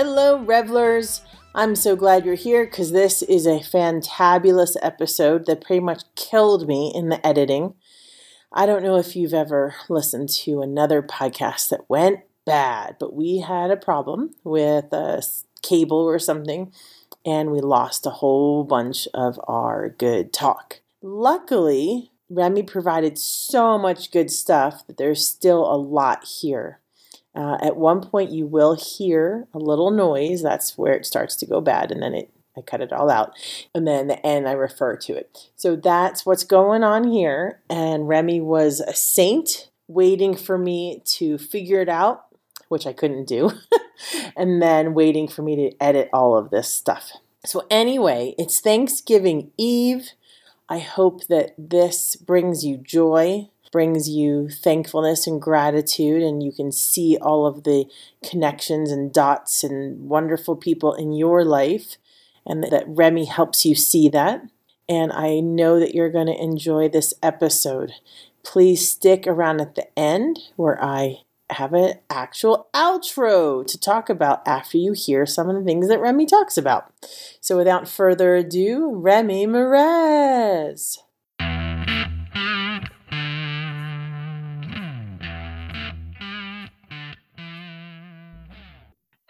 Hello, revelers. I'm so glad you're here because this is a fantabulous episode that pretty much killed me in the editing. I don't know if you've ever listened to another podcast that went bad, but we had a problem with a cable or something, and we lost a whole bunch of our good talk. Luckily, Remy provided so much good stuff that there's still a lot here. Uh, at one point, you will hear a little noise. That's where it starts to go bad, and then it I cut it all out, and then the end I refer to it. So that's what's going on here. And Remy was a saint, waiting for me to figure it out, which I couldn't do, and then waiting for me to edit all of this stuff. So anyway, it's Thanksgiving Eve. I hope that this brings you joy brings you thankfulness and gratitude, and you can see all of the connections and dots and wonderful people in your life, and that Remy helps you see that. And I know that you're going to enjoy this episode. Please stick around at the end where I have an actual outro to talk about after you hear some of the things that Remy talks about. So without further ado, Remy Meraz.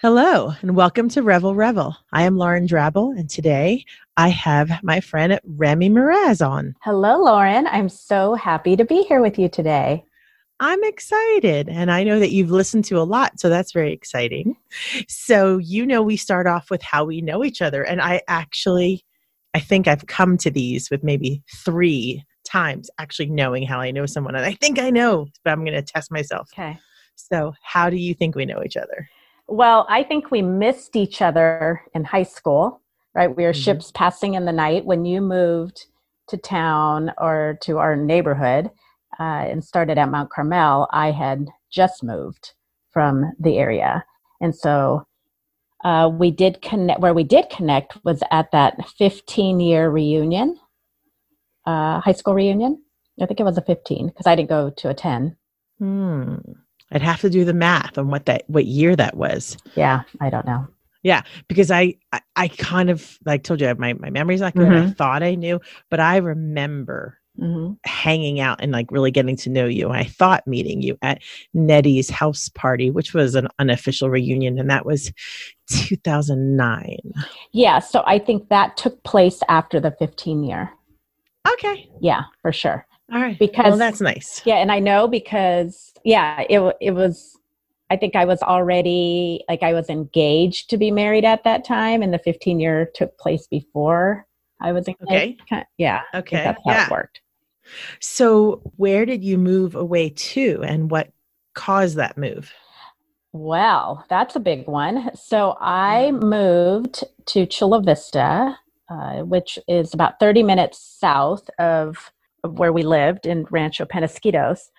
Hello, and welcome to Revel Revel. I am Lauren Drabble, and today I have my friend Remy Meraz on. Hello, Lauren. I'm so happy to be here with you today. I'm excited, and I know that you've listened to a lot, so that's very exciting. Mm-hmm. So, you know, we start off with how we know each other, and I actually, I think I've come to these with maybe three times actually knowing how I know someone, and I think I know, but I'm going to test myself. Okay. So, how do you think we know each other? Well, I think we missed each other in high school, right? We were mm-hmm. ships passing in the night when you moved to town or to our neighborhood uh, and started at Mount Carmel. I had just moved from the area. And so uh, we did connect, where we did connect was at that 15 year reunion, uh, high school reunion. I think it was a 15 because I didn't go to a 10. Hmm. I'd have to do the math on what that what year that was. Yeah, I don't know. Yeah, because I I, I kind of like told you my my memory's not good. Mm-hmm. I thought I knew, but I remember mm-hmm. hanging out and like really getting to know you. I thought meeting you at Nettie's house party, which was an unofficial reunion, and that was 2009. Yeah, so I think that took place after the 15 year. Okay. Yeah, for sure. All right. Because well, that's nice. Yeah, and I know because yeah, it it was. I think I was already like I was engaged to be married at that time, and the 15 year took place before I was engaged. Okay. Yeah. Okay. That's how yeah. it worked. So, where did you move away to, and what caused that move? Well, that's a big one. So, I mm. moved to Chula Vista, uh, which is about 30 minutes south of of where we lived in Rancho Penasquitos.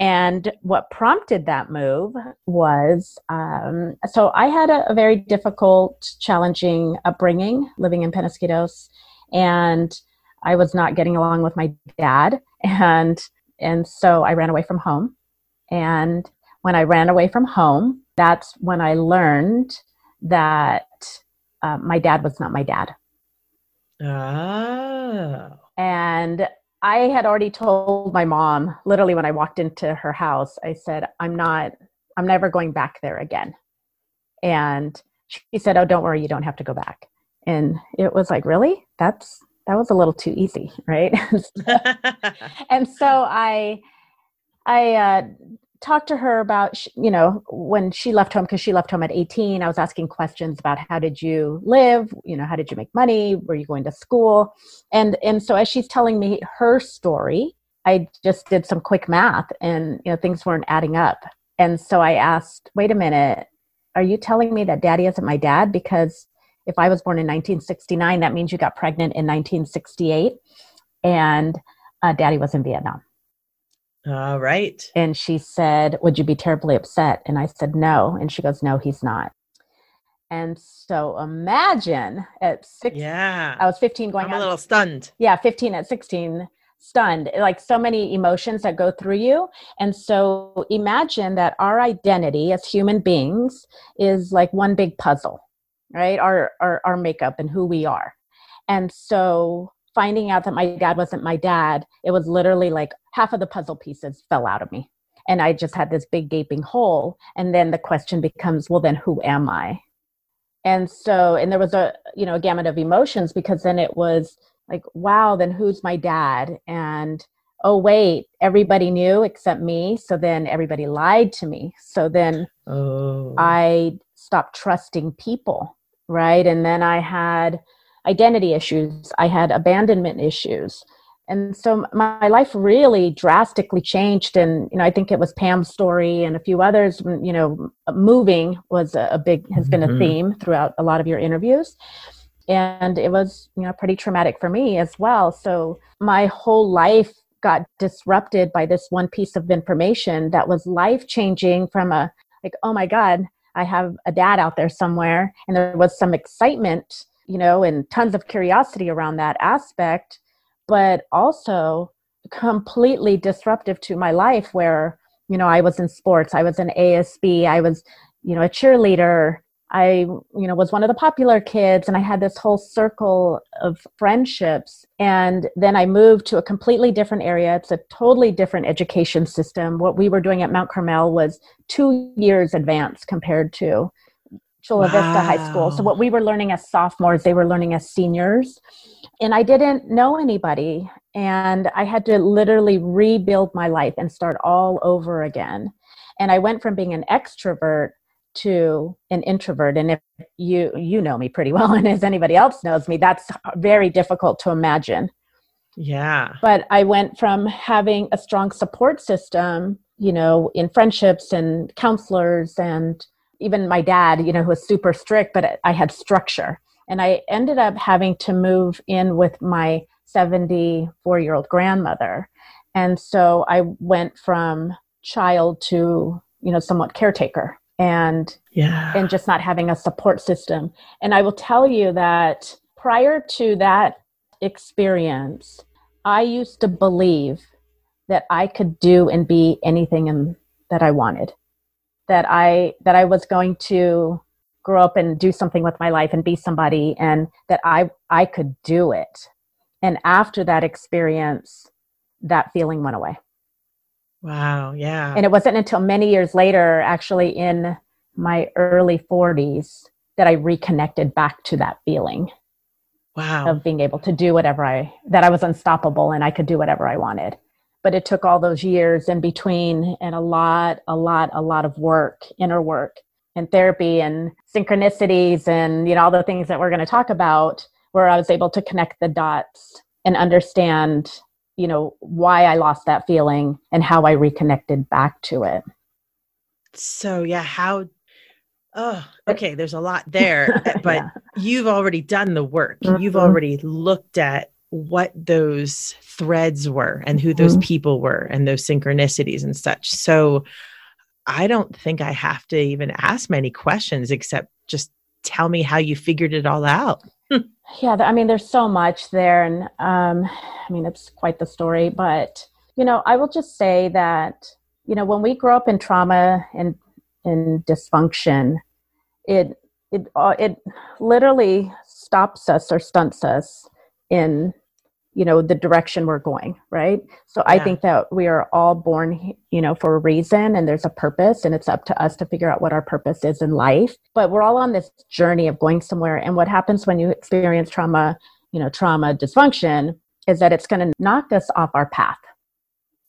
And what prompted that move was um, so I had a, a, very difficult, challenging upbringing living in Penasquitos, and I was not getting along with my dad, and and so I ran away from home. And when I ran away from home, that's when I learned that uh, my dad was not my dad. Oh. And I had already told my mom, literally when I walked into her house, I said, I'm not, I'm never going back there again. And she said, Oh, don't worry, you don't have to go back. And it was like, Really? That's, that was a little too easy, right? and so I, I uh, talked to her about you know when she left home because she left home at 18 i was asking questions about how did you live? You know how did you make money? Were you going to school? And and so as she's telling me her story i just did some quick math and you know things weren't adding up. And so i asked wait a minute are you telling me that daddy isn't my dad? Because if i was born in 1969 that means you got pregnant in 1968 and uh, daddy was in vietnam all right. And she said, Would you be terribly upset? And I said, No. And she goes, No, he's not. And so imagine at six, yeah, I was 15 going I'm a little stunned. Yeah, 15 at 16. stunned like so many emotions that go through you and so imagine that our identity as human beings is like one big puzzle right our our, our makeup and who we are and so finding out that my dad wasn't my dad it was literally like half of the puzzle pieces fell out of me. And i just had this big gaping hole and then the question becomes well then who am i? And so and there was a you know a gamut of emotions because then it was like wow then who's my dad? And oh wait everybody knew except me so then everybody lied to me. So then oh. i stopped trusting people right? And then i had identity issues i had abandonment issues. And so my life really drastically changed and you know i think it was pam's story and a few others you know moving was a, big has been a mm-hmm. theme throughout a lot of your interviews. And it was you know pretty traumatic for me as well. So my whole life got disrupted by this one piece of information that was life changing from a like oh my god i have a dad out there somewhere. And there was some excitement you know and tons of curiosity around that aspect but also completely disruptive to my life where you know i was in sports i was in asb i was you know a cheerleader I, you know, was one of the popular kids and I had this whole circle of friendships. And then I moved to a completely different area. It's a totally different education system. What we were doing at Mount Carmel was two years advanced compared to Chula wow. Vista High School. So what we were learning as sophomores, they were learning as seniors. And I didn't know anybody. And I had to literally rebuild my life and start all over again. And I went from being an extrovert to an introvert and if you you know me pretty well and as anybody else knows me that's very difficult to imagine yeah but i went from having a strong support system you know in friendships and counselors and even my dad you know who was super strict but i had structure and i ended up having to move in with my 74 year old grandmother and so i went from child to you know somewhat caretaker and yeah. and just not having a support system. And I will tell you that prior to that experience, I used to believe that I could do and be anything in, that I wanted. That I that I was going to grow up and do something with my life and be somebody and that I I could do it. And after that experience, that feeling went away. Wow, yeah. And it wasn't until many years later, actually in my early 40s, that I reconnected back to that feeling. Wow. Of being able to do whatever I, that I was unstoppable and I could do whatever I wanted. But it took all those years in between and a lot, a lot, a lot of work, inner work and therapy and synchronicities and, you know, all the things that we're going to talk about where I was able to connect the dots and understand you know why i lost that feeling and how i reconnected back to it so yeah how oh okay there's a lot there but yeah. you've already done the work mm-hmm. you've already looked at what those threads were and who those mm-hmm. people were and those synchronicities and such so i don't think i have to even ask many questions except just tell me how you figured it all out yeah i mean there's so much there and um i mean it's quite the story but you know i will just say that you know when we grow up in trauma and in dysfunction it it uh, it literally stops us or stunts us in you know the direction we're going right? So yeah. i think that we are all born you know for a reason and there's a purpose and it's up to us to figure out what our purpose is in life. But we're all on this journey of going somewhere and what happens when you experience trauma you know trauma dysfunction is that it's going to knock us off our path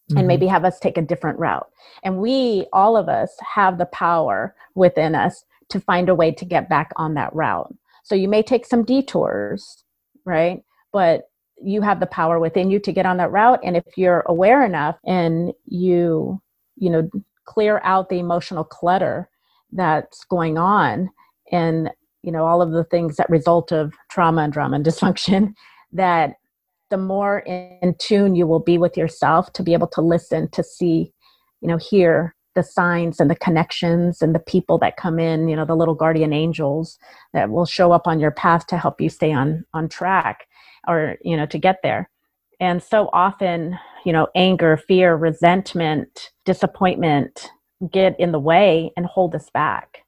mm-hmm. and maybe have us take a different route. And we all of us have the power within us to find a way to get back on that route. So you may take some detours right? But you have the power within you to get on that route. And if you're aware enough and you you know clear out the emotional clutter that's going on and you know all of the things that result of trauma and drama and dysfunction that the more in tune you will be with yourself to be able to listen to see you know hear the signs and the connections and the people that come in you know the little guardian angels that will show up on your path to help you stay on on track or you know to get there And so often, you know, anger, fear, resentment, disappointment get in the way and hold us back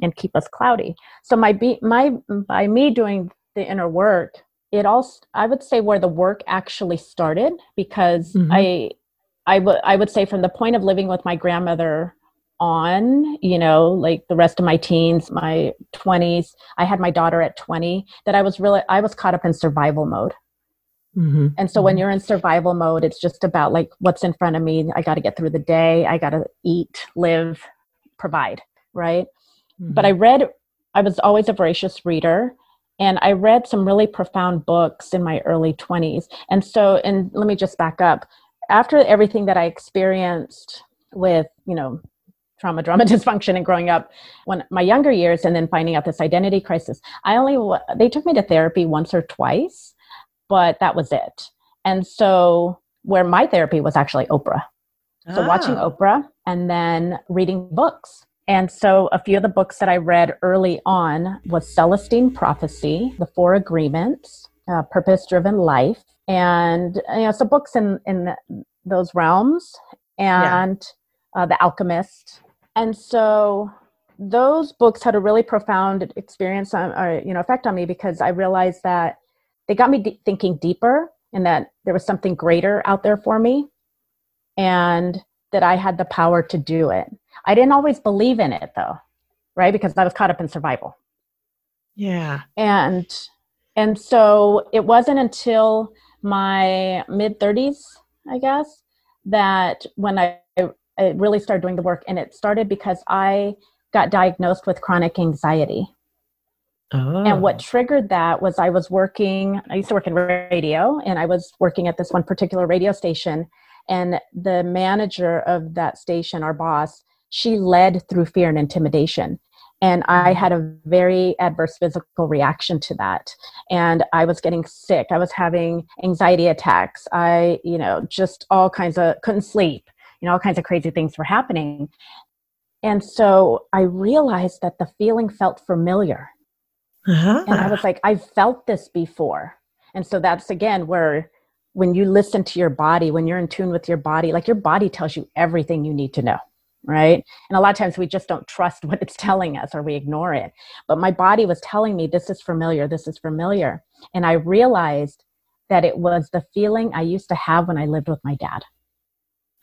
and keep us cloudy. So my be, my by me doing the inner work, it also I would say where the work actually started because mm-hmm. I I would I would say from the point of living with my grandmother on, you know, like the rest of my teens, my 20s, I had my daughter at 20, that I was really, I was caught up in survival mode. Mm-hmm. And so mm-hmm. when you're in survival mode, it's just about like what's in front of me. I got to get through the day. I got to eat, live, provide, right? Mm-hmm. But I read, I was always a voracious reader. And I read some really profound books in my early 20s. And so, and let me just back up. After everything that I experienced with, you know, trauma, drama, dysfunction, and growing up when my younger years, and then finding out this identity crisis. I only they took me to therapy once or twice, but that was it. And so, where my therapy was actually Oprah. So, watching ah. Oprah and then reading books. And so, a few of the books that I read early on was Celestine Prophecy, The Four Agreements, uh, Purpose Driven Life, and you know, so books in in those realms, and yeah. uh, The Alchemist, and so those books had a really profound experience on, or you know effect on me because I realized that they got me de- thinking deeper and that there was something greater out there for me and that I had the power to do it. I didn't always believe in it though, right? Because I was caught up in survival. Yeah. And and so it wasn't until my mid 30s, I guess, that when I it really started doing the work and it started because i got diagnosed with chronic anxiety oh. and what oh. triggered that was i was working i used to work in radio and i was working at this one particular radio station and the manager of that station our boss she led through fear and intimidation and i mm-hmm. had a very adverse physical reaction to that and i was getting sick i was having anxiety attacks i you know just all kinds of couldn't sleep you know all kinds of crazy things were happening. And so i realized that the feeling felt familiar. Uh-huh. and i was like i've felt this before. And so that's again where when you listen to your body when you're in tune with your body like your body tells you everything you need to know right? And a lot of times we just don't trust what it's telling us or we ignore it. But my body was telling me this is familiar this is familiar. And i realized that it was the feeling i used to have when i lived with my dad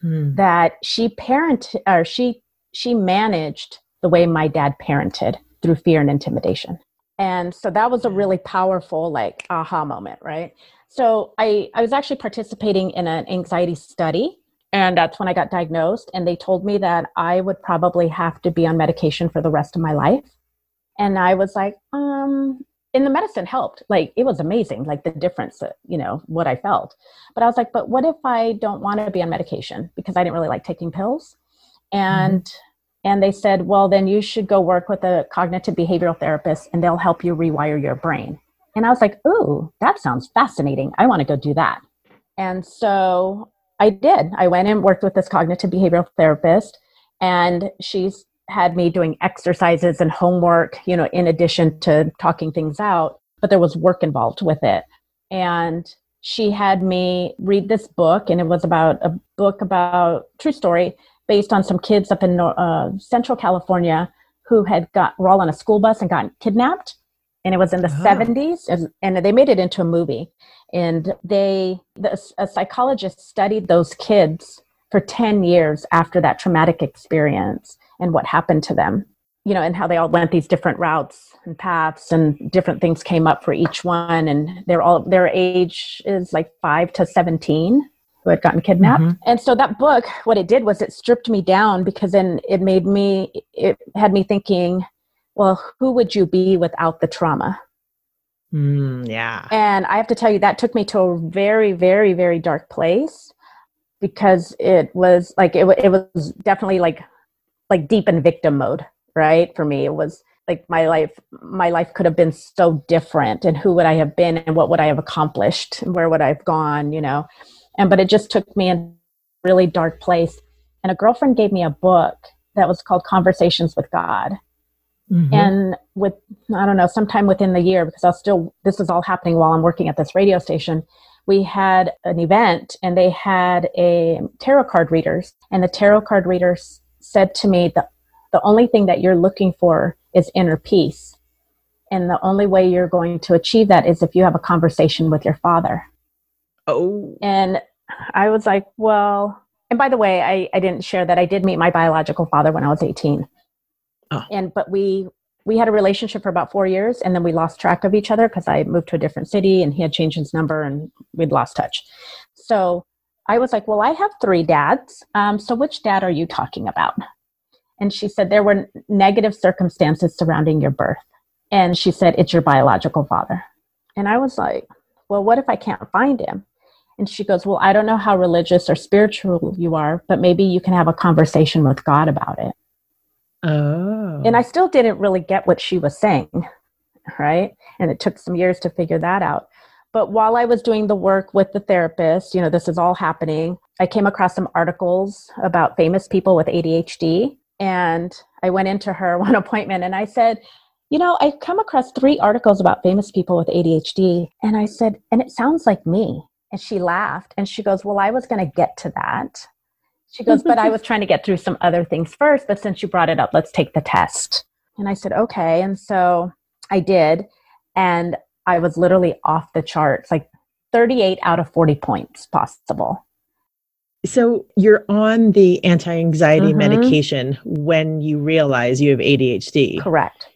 hmm. that she parented or she she managed the way my dad parented through fear and intimidation. And so that was a really powerful like aha moment right? So i i was actually participating in an anxiety study and that's when i got diagnosed and they told me that i would probably have to be on medication for the rest of my life. And i was like um and the medicine helped. Like it was amazing like the difference that, you know what i felt. But i was like but what if i don't want to be on medication? Because i didn't really like taking pills. And mm-hmm. and they said well then you should go work with a cognitive behavioral therapist and they'll help you rewire your brain. And i was like ooh that sounds fascinating. I want to go do that. And so i did. I went and worked with this cognitive behavioral therapist and she's had me doing exercises and homework, you know, in addition to talking things out, but there was work involved with it. And she had me read this book, and it was about a book about true story based on some kids up in uh, Central California who had got were all on a school bus and gotten kidnapped. And it was in the oh. 70s, and they made it into a movie. And they, the, a psychologist studied those kids for 10 years after that traumatic experience and what happened to them you know and how they all went these different routes and paths and different things came up for each one. And they're all their age is like 5 to 17 who had gotten kidnapped. Mm-hmm. and so that book what it did was it stripped me down because then it made me it had me thinking well who would you be without the trauma? Mm, yeah. And i have to tell you that took me to a very very very dark place because it was like it, it was definitely like like deep in victim mode right? For me it was like my life my life could have been so different and who would i have been and what would i have accomplished and where would i have gone you know? And but it just took me in a really dark place and a girlfriend gave me a book that was called conversations with god. Mm-hmm. and with i don't know sometime within the year because i was still this was all happening while i'm working at this radio station we had an event and they had a tarot card readers and the tarot card readers said to me that the only thing that you're looking for is inner peace and the only way you're going to achieve that is if you have a conversation with your father oh and i was like well and by the way i, I didn't share that i did meet my biological father when i was 18 oh. and but we we had a relationship for about four years and then we lost track of each other because I moved to a different city and he had changed his number and we'd lost touch. So I was like, Well, I have three dads. Um, so which dad are you talking about? And she said, There were negative circumstances surrounding your birth. And she said, It's your biological father. And I was like, Well, what if I can't find him? And she goes, Well, I don't know how religious or spiritual you are, but maybe you can have a conversation with God about it. Oh. And I still didn't really get what she was saying, right? And it took some years to figure that out. But while I was doing the work with the therapist, you know, this is all happening, I came across some articles about famous people with ADHD. And I went into her one appointment and I said, you know, I've come across three articles about famous people with ADHD. And I said, and it sounds like me. And she laughed and she goes, Well, I was going to get to that. She goes, But I was trying to get through some other things first. But since you brought it up, let's take the test. And I said, Okay. And so I did. And I was literally off the charts, like 38 out of 40 points possible. So you're on the anti anxiety mm-hmm. medication when you realize you have ADHD. Correct.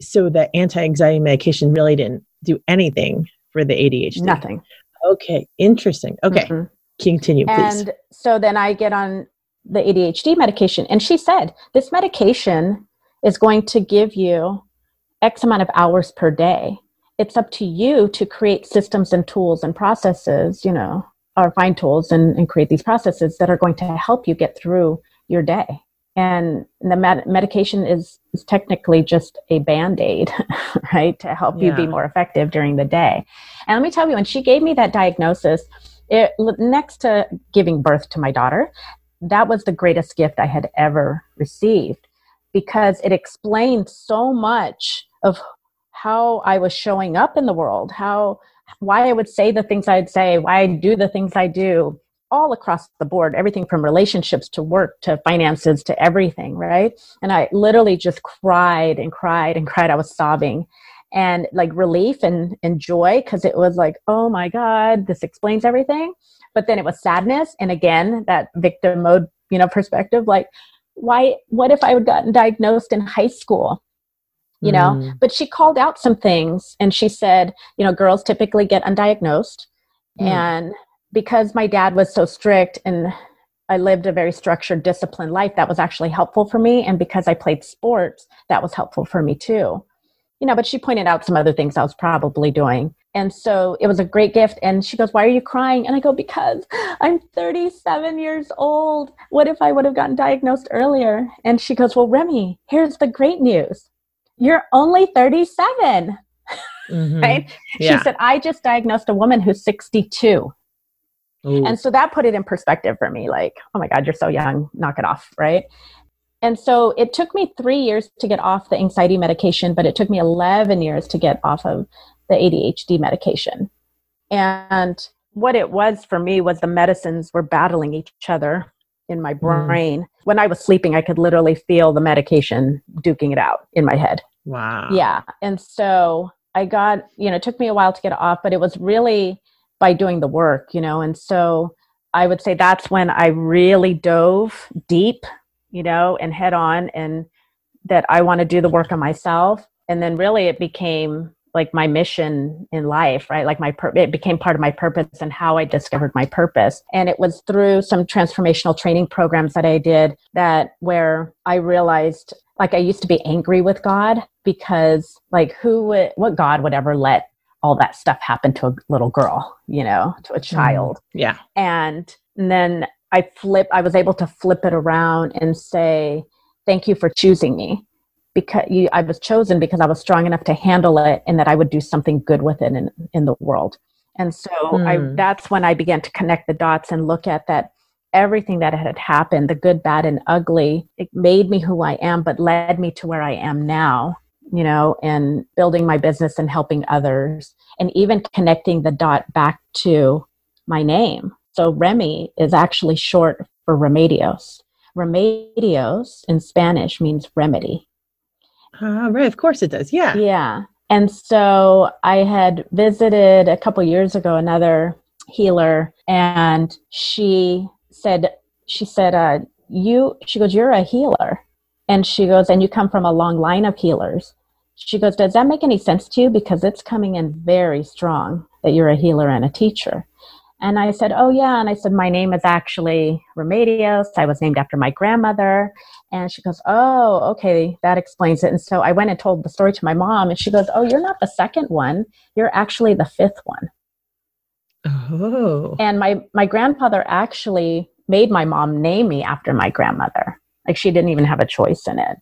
So the anti anxiety medication really didn't do anything for the ADHD. Nothing. Okay, interesting. Okay. Mm-hmm. Continue, please. And so then I get on the ADHD medication. And she said, This medication is going to give you X amount of hours per day. It's up to you to create systems and tools and processes, you know, or find tools and, and create these processes that are going to help you get through your day. And the med- medication is, is technically just a band aid, right, to help yeah. you be more effective during the day. And let me tell you, when she gave me that diagnosis, it, next to giving birth to my daughter, that was the greatest gift I had ever received because it explained so much of how I was showing up in the world, how why I would say the things I'd say, why I do the things I do, all across the board, everything from relationships to work to finances to everything, right? And I literally just cried and cried and cried. I was sobbing and like relief and, and joy because it was like, oh my God, this explains everything. But then it was sadness. And again, that victim mode, you know, perspective like, why, what if I had gotten diagnosed in high school? You know, mm. but she called out some things and she said, you know, girls typically get undiagnosed. Mm. And because my dad was so strict and I lived a very structured, disciplined life, that was actually helpful for me. And because I played sports, that was helpful for me too you know, but she pointed out some other things I was probably doing. And so it was a great gift. And she goes, Why are you crying? And I go, Because I'm 37 years old. What if I would have gotten diagnosed earlier? And she goes, Well, Remy, here's the great news you're only 37. Mm-hmm. right? Yeah. She said, I just diagnosed a woman who's 62. Ooh. And so that put it in perspective for me like, oh my God, you're so young, knock it off, right? And so it took me three years to get off the anxiety medication, but it took me 11 years to get off of the ADHD medication. And what it was for me was the medicines were battling each other in my mm. brain. Mm. When I was sleeping, I could literally feel the medication duking it out in my head. Wow. Yeah. And so I got, you know, it took me a while to get off, but it was really by doing the work, you know. And so I would say that's when I really dove deep you know, and head on and that I want to do the work on myself. And then really it became like my mission in life, right? Like my, pur- it became part of my purpose and how I discovered my purpose. And it was through some transformational training programs that I did that where I realized like I used to be angry with God because like who would, what God would ever let all that stuff happen to a little girl, you know, to a mm-hmm. child. Mm, yeah. And, and then I flip I was able to flip it around and say, Thank you for choosing me. Because you, I was chosen because I was strong enough to handle it and that I would do something good with it in, in the world. And so mm. I, hmm. that's when I began to connect the dots and look at that everything that had happened, the good, bad, and ugly, it made me who I am, but led me to where I am now, you know, and building my business and helping others and even connecting the dot back to my name. So Remy is actually short for remedios. Remedios in Spanish means remedy. Uh, right, of course it does. Yeah. Yeah. And so I had visited a couple years ago another healer, and she said, she said, uh, you, she goes, you're a healer. And she goes, and you come from a long line of healers. She goes, does that make any sense to you? Because it's coming in very strong that you're a healer and a teacher. And I said, Oh, yeah. And I said, My name is actually Remedios. I was named after my grandmother. And she goes, Oh, okay. That explains it. And so I went and told the story to my mom. And she goes, Oh, you're not the second one. You're actually the fifth one. Oh. And my, my grandfather actually made my mom name me after my grandmother. Like she didn't even have a choice in it.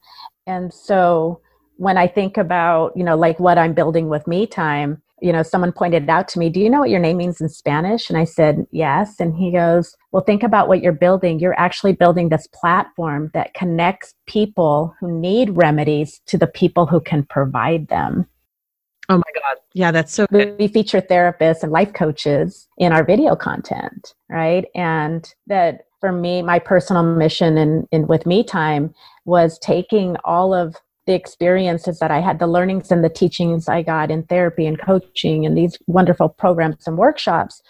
And so when I think about, you know, like what I'm building with Me Tyme, you know, someone pointed out to me, Do you know what your name means in Spanish? And I said, Yes. And he goes, Well, think about what you're building. You're actually building this platform that connects people who need remedies to the people who can provide them. Oh my God. Yeah, that's so good. We feature therapists and life coaches in our video content, right? And that for me, my personal mission in, in with Me Tyme was taking all of the experiences that I had, the learnings and the teachings I got in therapy and coaching and these wonderful programs and workshops,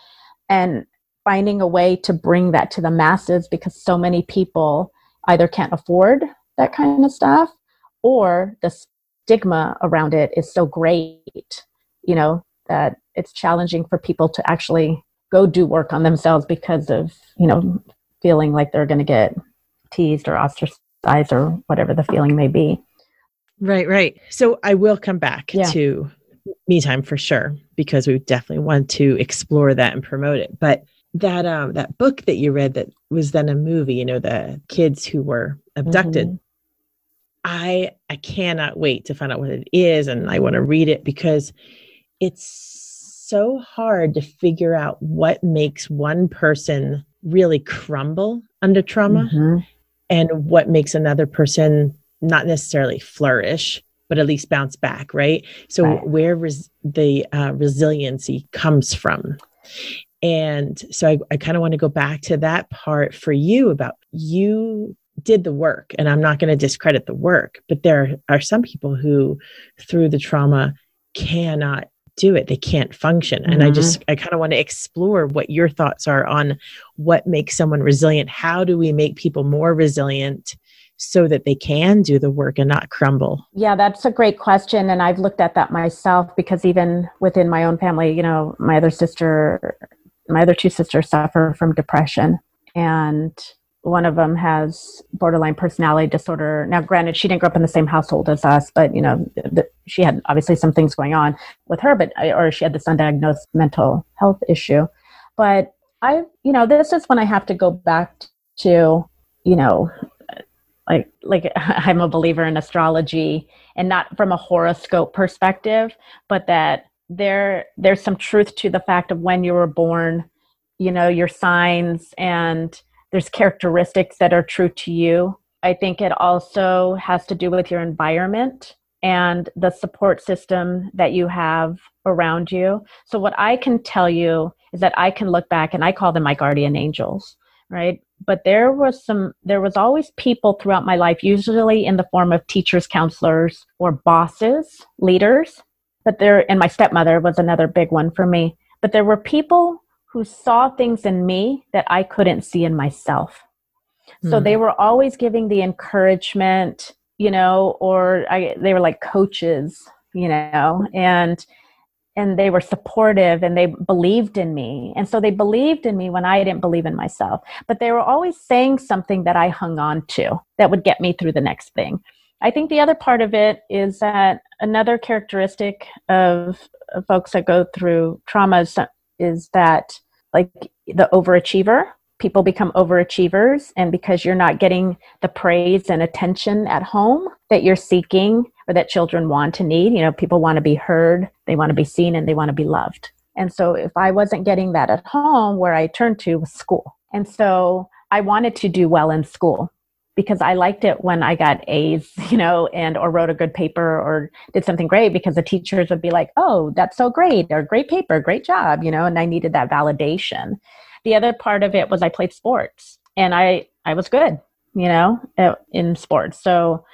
and finding a way to bring that to the masses because so many people either can't afford that kind of stuff or the stigma around it is so great, you know, that it's challenging for people to actually go do work on themselves because of, you know, feeling like they're going to get teased or ostracized or whatever the feeling may be. Right, right. So I will come back yeah. to Me Tyme for sure because we definitely want to explore that and promote it. But that um that book that you read that was then a movie, you know, the kids who were abducted. Mm-hmm. I I cannot wait to find out what it is and I want to read it because it's so hard to figure out what makes one person really crumble under trauma mm-hmm. and what makes another person not necessarily flourish, but at least bounce back, right? So right. where res- the uh, resiliency comes from. And so I, I kind of want to go back to that part for you about you did the work, and I'm not going to discredit the work, but there are some people who, through the trauma, cannot do it they can't function mm-hmm. and i just mm-hmm. i kind of want to explore what your thoughts are on what makes someone resilient how do we make people more resilient so that they can do the work and not crumble? Yeah, that's a great question. And I've looked at that myself because even within my own family, you know, my other sister, my other two sisters suffer from depression. And one of them has borderline personality disorder. Now, granted, she didn't grow up in the same household as us, but you know, the, she had obviously some things going on with her, but or she had this undiagnosed mental health issue. But I, you know, this is when I have to go back to, you know, like like i'm a believer in astrology and not from a horoscope perspective but that there there's some truth to the fact of when you were born you know your signs and there's characteristics that are true to you. I think it also has to do with your environment and the support system that you have around you. So what i can tell you is that i can look back and i call them my guardian angels right but there was some there was always people throughout my life usually in the form of teachers counselors or bosses leaders but there and my stepmother was another big one for me but there were people who saw things in me that i couldn't see in myself mm. so they hmm. were always giving the encouragement you know or I, they were like coaches you know and and they were supportive and they believed in me. And so they believed in me when I didn't believe in myself. But they were always saying something that I hung on to that would get me through the next thing. I think the other part of it is that another characteristic of, folks that go through traumas is that, like the overachiever, people become overachievers. And because you're not getting the praise and attention at home that you're seeking, or that children want to need. You know, people want to be heard, they want to be seen, and they want to be loved. And so if I wasn't getting that at home, where I turned to was school. And so I wanted to do well in school because I liked it when I got A's, you know, and or wrote a good paper or did something great because the teachers would be like, "Oh, that's so great," or "Great paper, great job," you know, and I needed that validation. The other part of it was I played sports and I I was good, you know, in sports. So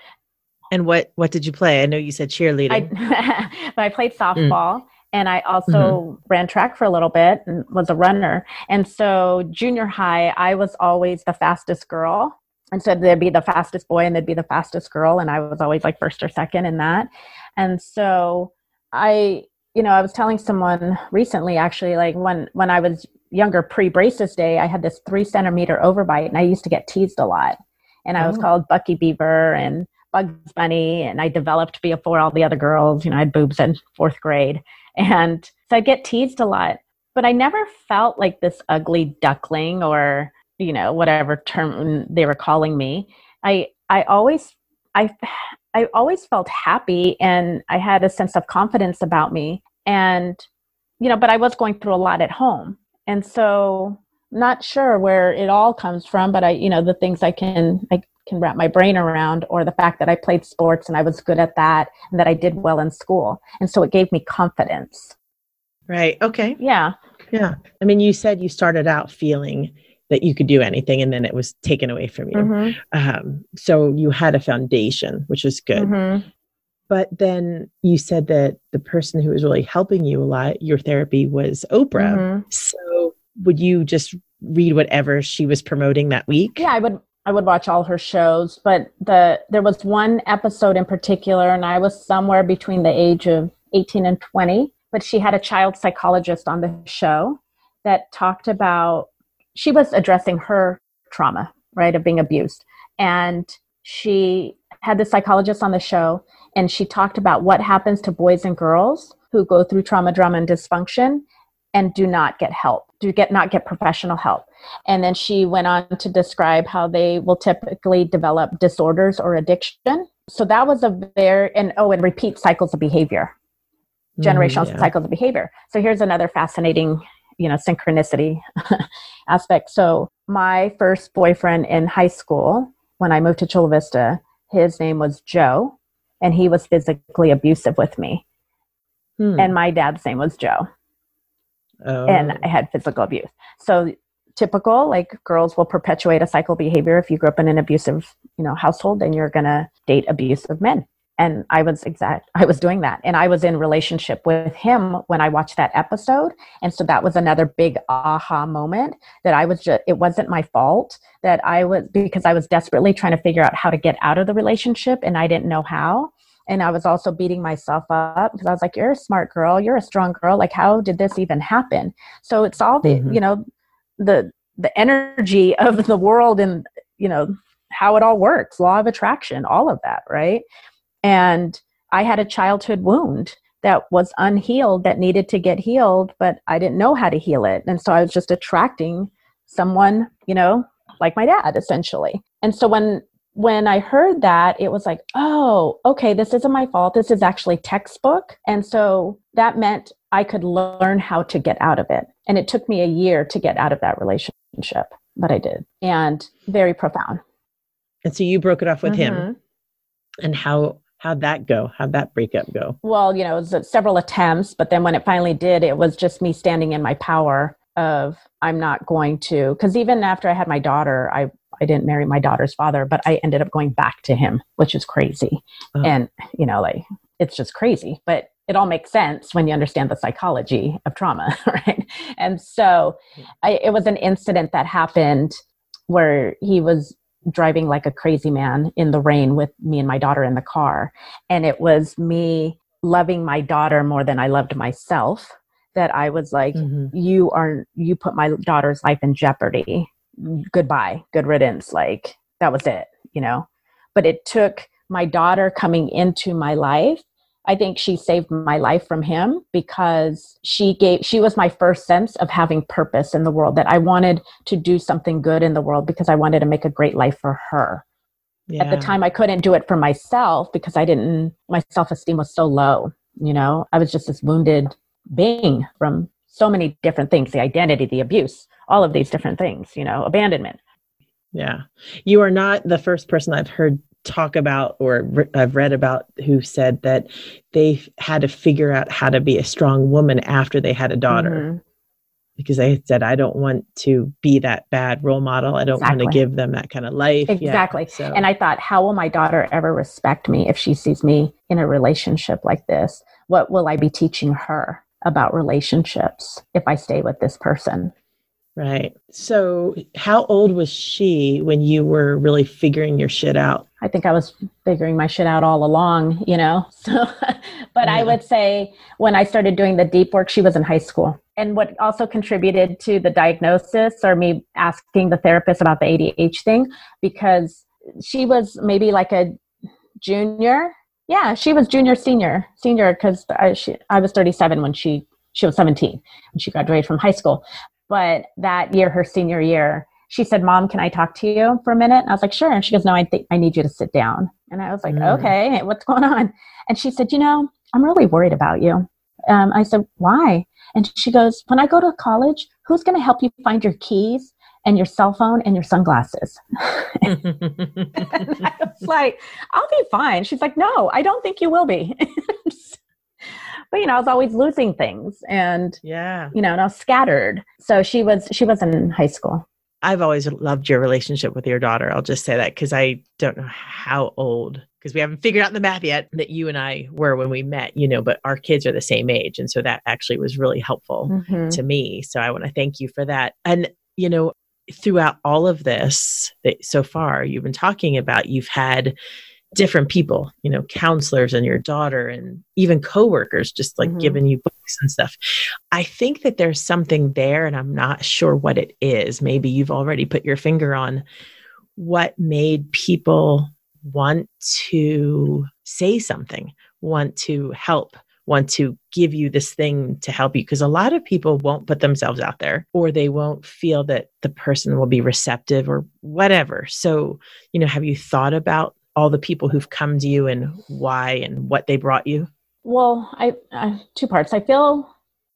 and what what did you play? I know you said cheerleading. I, but I played softball. Mm. And I also mm-hmm. ran track for a little bit and was a runner. And so, junior high, I was always the fastest girl and so there'd be the fastest boy and there'd be the fastest girl and i was always like first or second in that and so i you know i was telling someone recently actually like when when i was younger pre braces day i had this three centimeter overbite and i used to get teased a lot. And i was oh. called bucky beaver and bugs bunny and i developed before all the other girls you know i had boobs in fourth grade. And so i get teased a lot but i never felt like this ugly duckling or you know whatever term they were calling me. I i always i i always felt happy and i had a sense of confidence about me. And you know but i was going through a lot at home and so not sure where it all comes from but i you know the things i can i can wrap my brain around or the fact that i played sports and i was good at that and that i did well in school. And so it gave me confidence. Right. Okay. Yeah. Yeah. I mean you said you started out feeling that you could do anything and then it was taken away from you. Mm-hmm. um, so you had a foundation which was good. Mm-hmm. but then you said that the person who was really helping you a lot your therapy was oprah. Mm-hmm. so would you just read whatever she was promoting that week yeah i would i would watch all her shows but the there was one episode in particular and i was somewhere between the age of 18 and 20 but she had a child psychologist on the show that talked about she was addressing her trauma, right, of being abused. And she had the psychologist on the show and she talked about what happens to boys and girls who go through trauma, drama, and dysfunction and do not get help, do get not get professional help. And then she went on to describe how they will typically develop disorders or addiction. So that was a very and oh, and repeat cycles of behavior, generational mm, yeah. cycles of behavior. So here's another fascinating you know synchronicity aspect so my first boyfriend in high school when i moved to chula vista his name was joe and he was physically abusive with me hmm. and my dad's name was joe oh. and i had physical abuse. So typical like girls will perpetuate a cycle behavior. If you grew up in an abusive you know household then you're going to date abusive men. And i was exact i was doing that. And i was in relationship with him when i watched that episode. And so that was another big aha moment that i was just it wasn't my fault that i was because i was desperately trying to figure out how to get out of the relationship and i didn't know how and i was also beating myself up because i was like you're a smart girl you're a strong girl like how did this even happen so it's all the mm-hmm. you know the the energy of the world and you know how it all works law of attraction all of that right and I had a childhood wound that was unhealed that needed to get healed, but I didn't know how to heal it. And so I was just attracting someone, you know, like my dad essentially. And so when when I heard that, it was like, oh, okay, this isn't my fault. This is actually textbook. And so that meant I could learn how to get out of it. And it took me a year to get out of that relationship, but I did. And very profound. And so you broke it off with mm-hmm. him. And how how'd that go how'd that breakup go well you know it was several attempts but then when it finally did it was just me standing in my power of i'm not going to because even after i had my daughter i i didn't marry my daughter's father but i ended up going back to him which is crazy uh-huh. and you know like it's just crazy but it all makes sense when you understand the psychology of trauma right and so I, it was an incident that happened where he was driving like a crazy man in the rain with me and my daughter in the car. And it was me loving my daughter more than I loved myself that I was like, mm-hmm. you are, you put my daughter's life in jeopardy. Goodbye, good riddance. Like that was it, you know? But it took my daughter coming into my life I think she saved my life from him because she gave she was my first sense of having purpose in the world that I wanted to do something good in the world because I wanted to make a great life for her. Yeah. At the time I couldn't do it for myself because I didn't my self-esteem was so low, you know. I was just this wounded being from so many different things, the identity, the abuse, all of these different things, you know, abandonment. Yeah. You are not the first person I've heard talk about or re- I've read about who said that they had to figure out how to be a strong woman after they had a daughter. Mm-hmm. Because they said, I don't want to be that bad role model. I don't exactly. want to give them that kind of life. Exactly. Yeah, so. And I thought, how will my daughter ever respect me if she sees me in a relationship like this? What will I be teaching her about relationships if I stay with this person? Right. So, how old was she when you were really figuring your shit out? I think I was figuring my shit out all along, you know. So, but yeah. I would say when I started doing the deep work, she was in high school. And what also contributed to the diagnosis or me asking the therapist about the ADH thing, because she was maybe like a junior. Yeah, she was junior, senior, senior, because I, I was 37 when she she was 17 when she graduated from high school. But that year, her senior year, she said, Mom, can I talk to you for a minute? And I was like, Sure. And she goes, No, I think I need you to sit down. And I was like, mm. Okay, what's going on? And she said, You know, I'm really worried about you. Um, I said, Why? And she goes, When I go to college, who's going to help you find your keys and your cell phone and your sunglasses? and I was like, I'll be fine. She's like, No, I don't think you will be but you know, I was always losing things and yeah, you know, and I was scattered. So she was she was in high school. I've always loved your relationship with your daughter. I'll just say that because I don't know how old because we haven't figured out the math yet that you and I were when we met, you know, but our kids are the same age. And so that actually was really helpful mm-hmm. to me. So I want to thank you for that. And, you know, throughout all of this that so far you've been talking about, you've had different people, you know, counselors and your daughter and even coworkers just like mm-hmm. giving you books and stuff. I think that there's something there and I'm not sure what it is. Maybe you've already put your finger on what made people want to say something, want to help, want to give you this thing to help you because a lot of people won't put themselves out there or they won't feel that the person will be receptive or whatever. So, you know, have you thought about all the people who've come to you and why and what they brought you? Well, I uh, two parts. I feel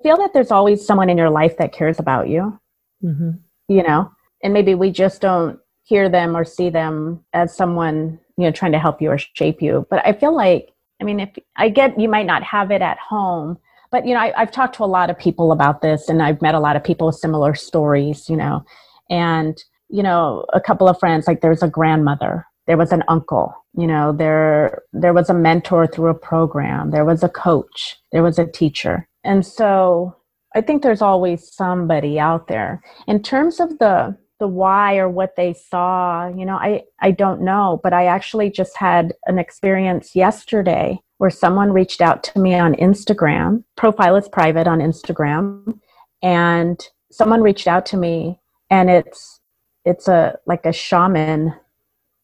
feel that there's always someone in your life that cares about you. Mm-hmm. You know, and maybe we just don't hear them or see them as someone you know trying to help you or shape you. But I feel like, I mean, if I get you might not have it at home, but you know, I, I've talked to a lot of people about this, and I've met a lot of people with similar stories. You know, and you know, a couple of friends like there's a grandmother there was an uncle you know there there was a mentor through a program there was a coach there was a teacher. And so i think there's always somebody out there. In terms of the the why or what they saw you know i i don't know but i actually just had an experience yesterday where someone reached out to me on instagram. Profile is private on instagram. And someone reached out to me and it's it's a like a shaman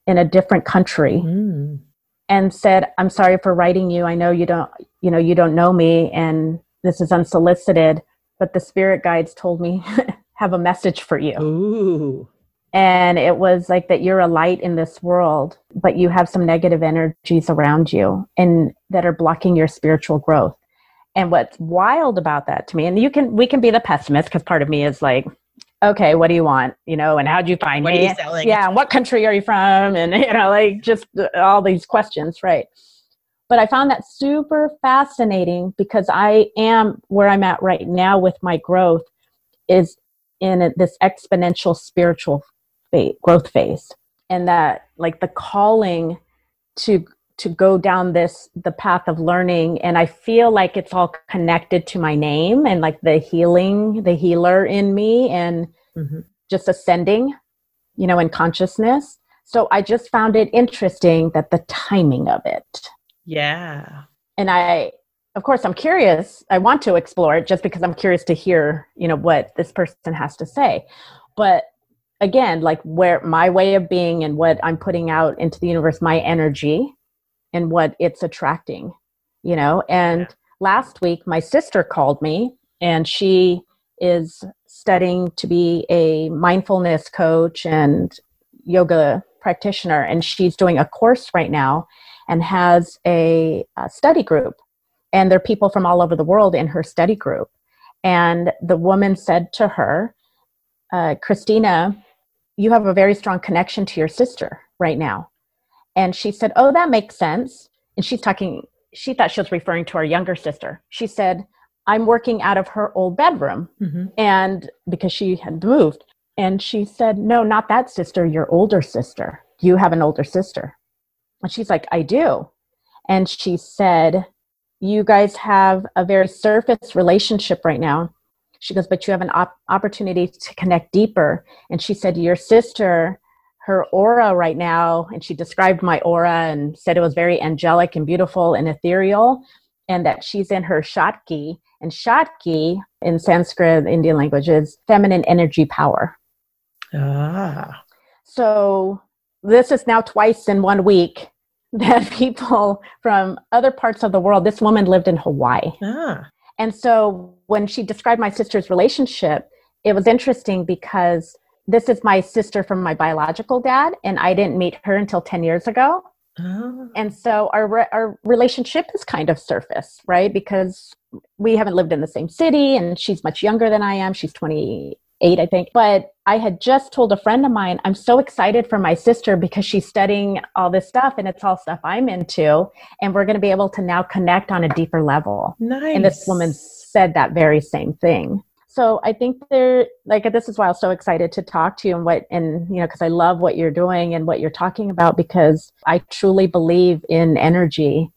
in a different country mm. and said i'm sorry for writing you i know you don't you know you don't know me and this is unsolicited but the spirit guides told me have a message for you Ooh. and it was like that you're a light in this world but you have some negative energies around you and that are blocking your spiritual growth and what's wild about that to me and you can we can be the pessimist because part of me is like okay, what do you want? You know, and how'd you find what me? You selling? Yeah, and what country are you from? And you know, like just uh, all these questions, right? But I found that super fascinating because I am where I'm at right now with my growth is in this exponential spiritual growth phase, and that like the calling to to go down this the path of learning and i feel like it's all connected to my name and like the healing the healer in me and mm-hmm. just ascending you know in consciousness. So i just found it interesting that the timing of it. Yeah. And i of course i'm curious. I want to explore it just because i'm curious to hear you know what this person has to say. But again like where my way of being and what i'm putting out into the universe my energy and what it's attracting you know and yeah. last week my sister called me and she is studying to be a mindfulness coach and yoga practitioner and she's doing a course right now and has a, a study group and there are people from all over the world in her study group and the woman said to her uh, christina you have a very strong connection to your sister right now. And she said, Oh, that makes sense. And she's talking, she thought she was referring to our younger sister. She said, I'm working out of her old bedroom. Mm-hmm. And because she had moved. And she said, No, not that sister, your older sister. You have an older sister. And she's like, I do. And she said, You guys have a very surface relationship right now. She goes, But you have an op- opportunity to connect deeper. And she said, Your sister, her aura right now, and she described my aura and said it was very angelic and beautiful and ethereal, and that she's in her Shakti. And Shakti in Sanskrit, Indian language, is feminine energy power. Ah. So this is now twice in one week that people from other parts of the world, this woman lived in Hawaii. Ah. And so when she described my sister's relationship, it was interesting because this is my sister from my biological dad, and I didn't meet her until 10 years ago. Oh. And so our, re- our relationship is kind of surface, right? Because we haven't lived in the same city, and she's much younger than I am. She's 28, I think. But I had just told a friend of mine, I'm so excited for my sister because she's studying all this stuff and it's all stuff I'm into. And we're going to be able to now connect on a deeper level. Nice. And this woman said that very same thing. So I think there, like, this is why I was so excited to talk to you and what, and, you know, because I love what you're doing and what you're talking about because I truly believe in energy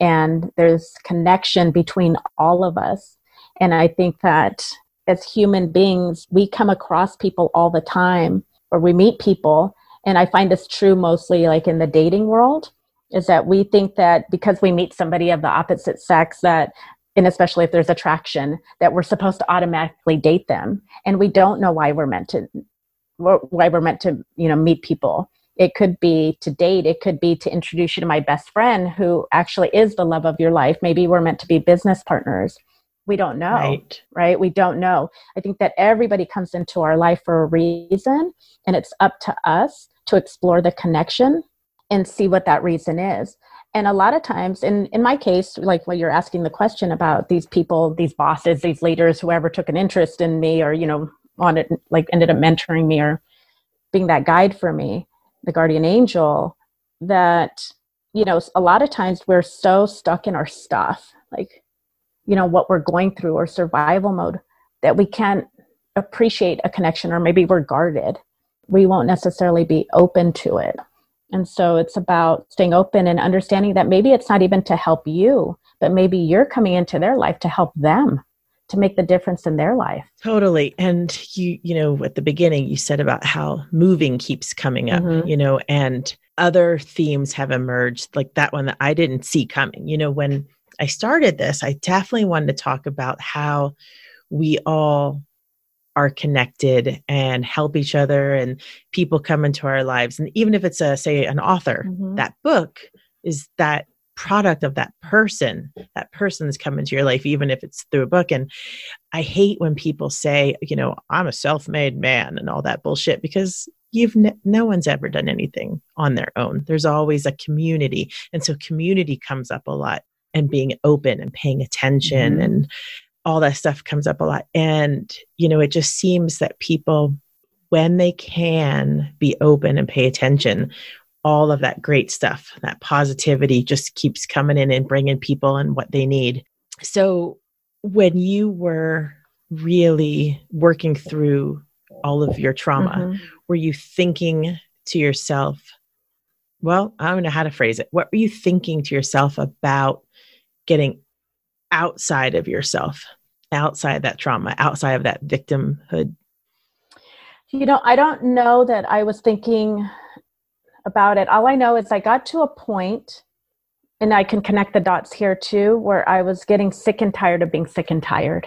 and there's connection between all of us. And I think that as human beings, we come across people all the time or we meet people. And I find this true mostly like in the dating world is that we think that because we meet somebody of the opposite sex that and especially if there's attraction that we're supposed to automatically date them. And we don't know why we're meant to why we're meant to you know meet people. It could be to date. It could be to introduce you to my best friend who actually is the love of your life. Maybe we're meant to be business partners. We don't know. Right. right? We don't know. I think that everybody comes into our life for a reason and it's up to us to explore the connection and see what that reason is and a lot of times in in my case like when you're asking the question about these people these bosses these leaders whoever took an interest in me or you know wanted like ended up mentoring me or being that guide for me the guardian angel that you know a lot of times we're so stuck in our stuff like you know what we're going through or survival mode that we can't appreciate a connection or maybe we're guarded. We won't necessarily be open to it and so it's about staying open and understanding that maybe it's not even to help you but maybe you're coming into their life to help them to make the difference in their life. Totally. And you you know at the beginning you said about how moving keeps coming up mm-hmm. you know and other themes have emerged like that one that i didn't see coming. You know when I started this, I definitely wanted to talk about how we all are connected and help each other and people come into our lives and even if it's a say an author mm-hmm. that book is that product of that person that person that's come into your life even if it's through a book and i hate when people say you know i'm a self-made man and all that bullshit because you've ne- no one's ever done anything on their own there's always a community and so community comes up a lot and being open and paying attention mm-hmm. and all that stuff comes up a lot. And, you know, it just seems that people, when they can be open and pay attention, all of that great stuff, that positivity just keeps coming in and bringing people and what they need. So, when you were really working through all of your trauma, mm-hmm. were you thinking to yourself, well, I don't know how to phrase it. What were you thinking to yourself about getting outside of yourself, outside that trauma, outside of that victimhood? You know, I don't know that I was thinking about it. All I know is I got to a point, and I can connect the dots here too, where I was getting sick and tired of being sick and tired.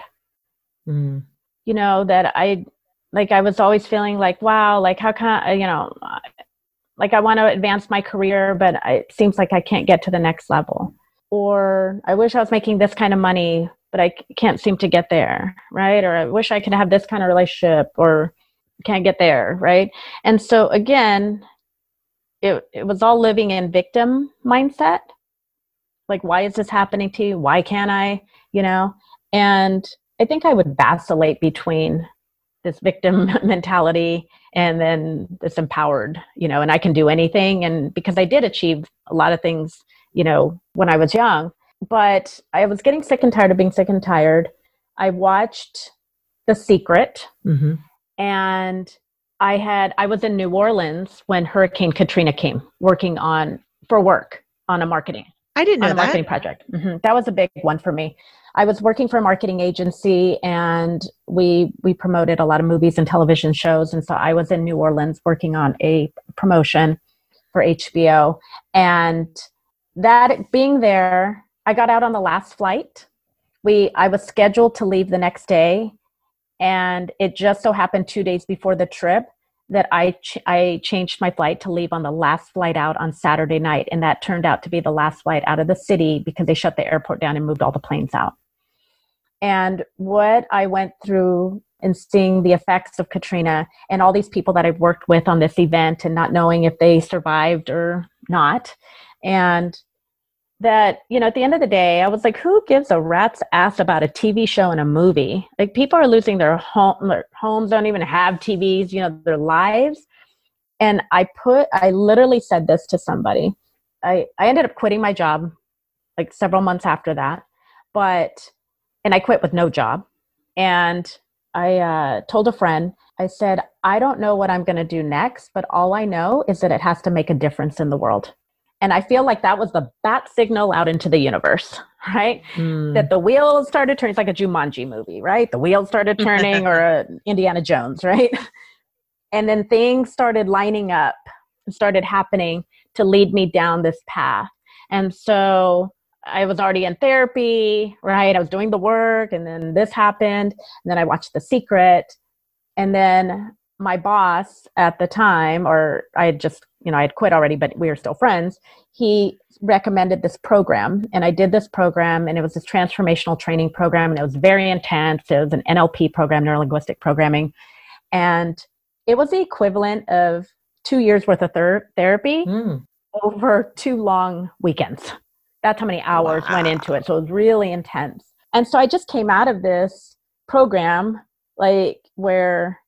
Mm. You know, that I, like, I was always feeling like, wow, like, how can I, you know, like I want to advance my career, but it seems like I can't get to the next level or I wish I was making this kind of money, but I can't seem to get there, right? Or I wish I could have this kind of relationship or can't get there, right? And so again, it it was all living in victim mindset. Like why is this happening to you? Why can't I, you know? And I think I would vacillate between this victim mentality and then this empowered you know and i can do anything and because i did achieve a lot of things you know when i was young but i was getting sick and tired of being sick and tired i watched the secret mm-hmm. and i had i was in new orleans when hurricane katrina came working on for work on a marketing i didn't know on a that. marketing project mm-hmm. that was a big one for me I was working for a marketing agency and we we promoted a lot of movies and television shows. And so I was in New Orleans working on a promotion for HBO and that being there I got out on the last flight. We I was scheduled to leave the next day. And it just so happened 2 days before the trip that I ch- I changed my flight to leave on the last flight out on Saturday night. And that turned out to be the last flight out of the city because they shut the airport down and moved all the planes out and what I went through in seeing the effects of Katrina and all these people that I've worked with on this event and not knowing if they survived or not. And that, you know, at the end of the day, I was like, who gives a rat's ass about a TV show and a movie? Like people are losing their home their homes, don't even have TVs, you know, their lives. And I put I literally said this to somebody. I, I ended up quitting my job like several months after that. But and I quit with no job. And I uh, told a friend, I said, I don't know what I'm going to do next, but all I know is that it has to make a difference in the world. And I feel like that was the bat signal out into the universe, right? Mm. That the wheels started turning. It's like a Jumanji movie, right? The wheels started turning, or a Indiana Jones, right? And then things started lining up and started happening to lead me down this path. And so I was already in therapy, right? I was doing the work, and then this happened. And then I watched The Secret. And then my boss at the time, or I had just, you know, I had quit already, but we were still friends. He recommended this program, and I did this program, and it was this transformational training program, and it was very intense. It was an NLP program, neuro linguistic programming. And it was the equivalent of two years worth of ther- therapy mm. over two long weekends. That's how many hours wow. went into it. So it was really intense. And so I just came out of this program, like where,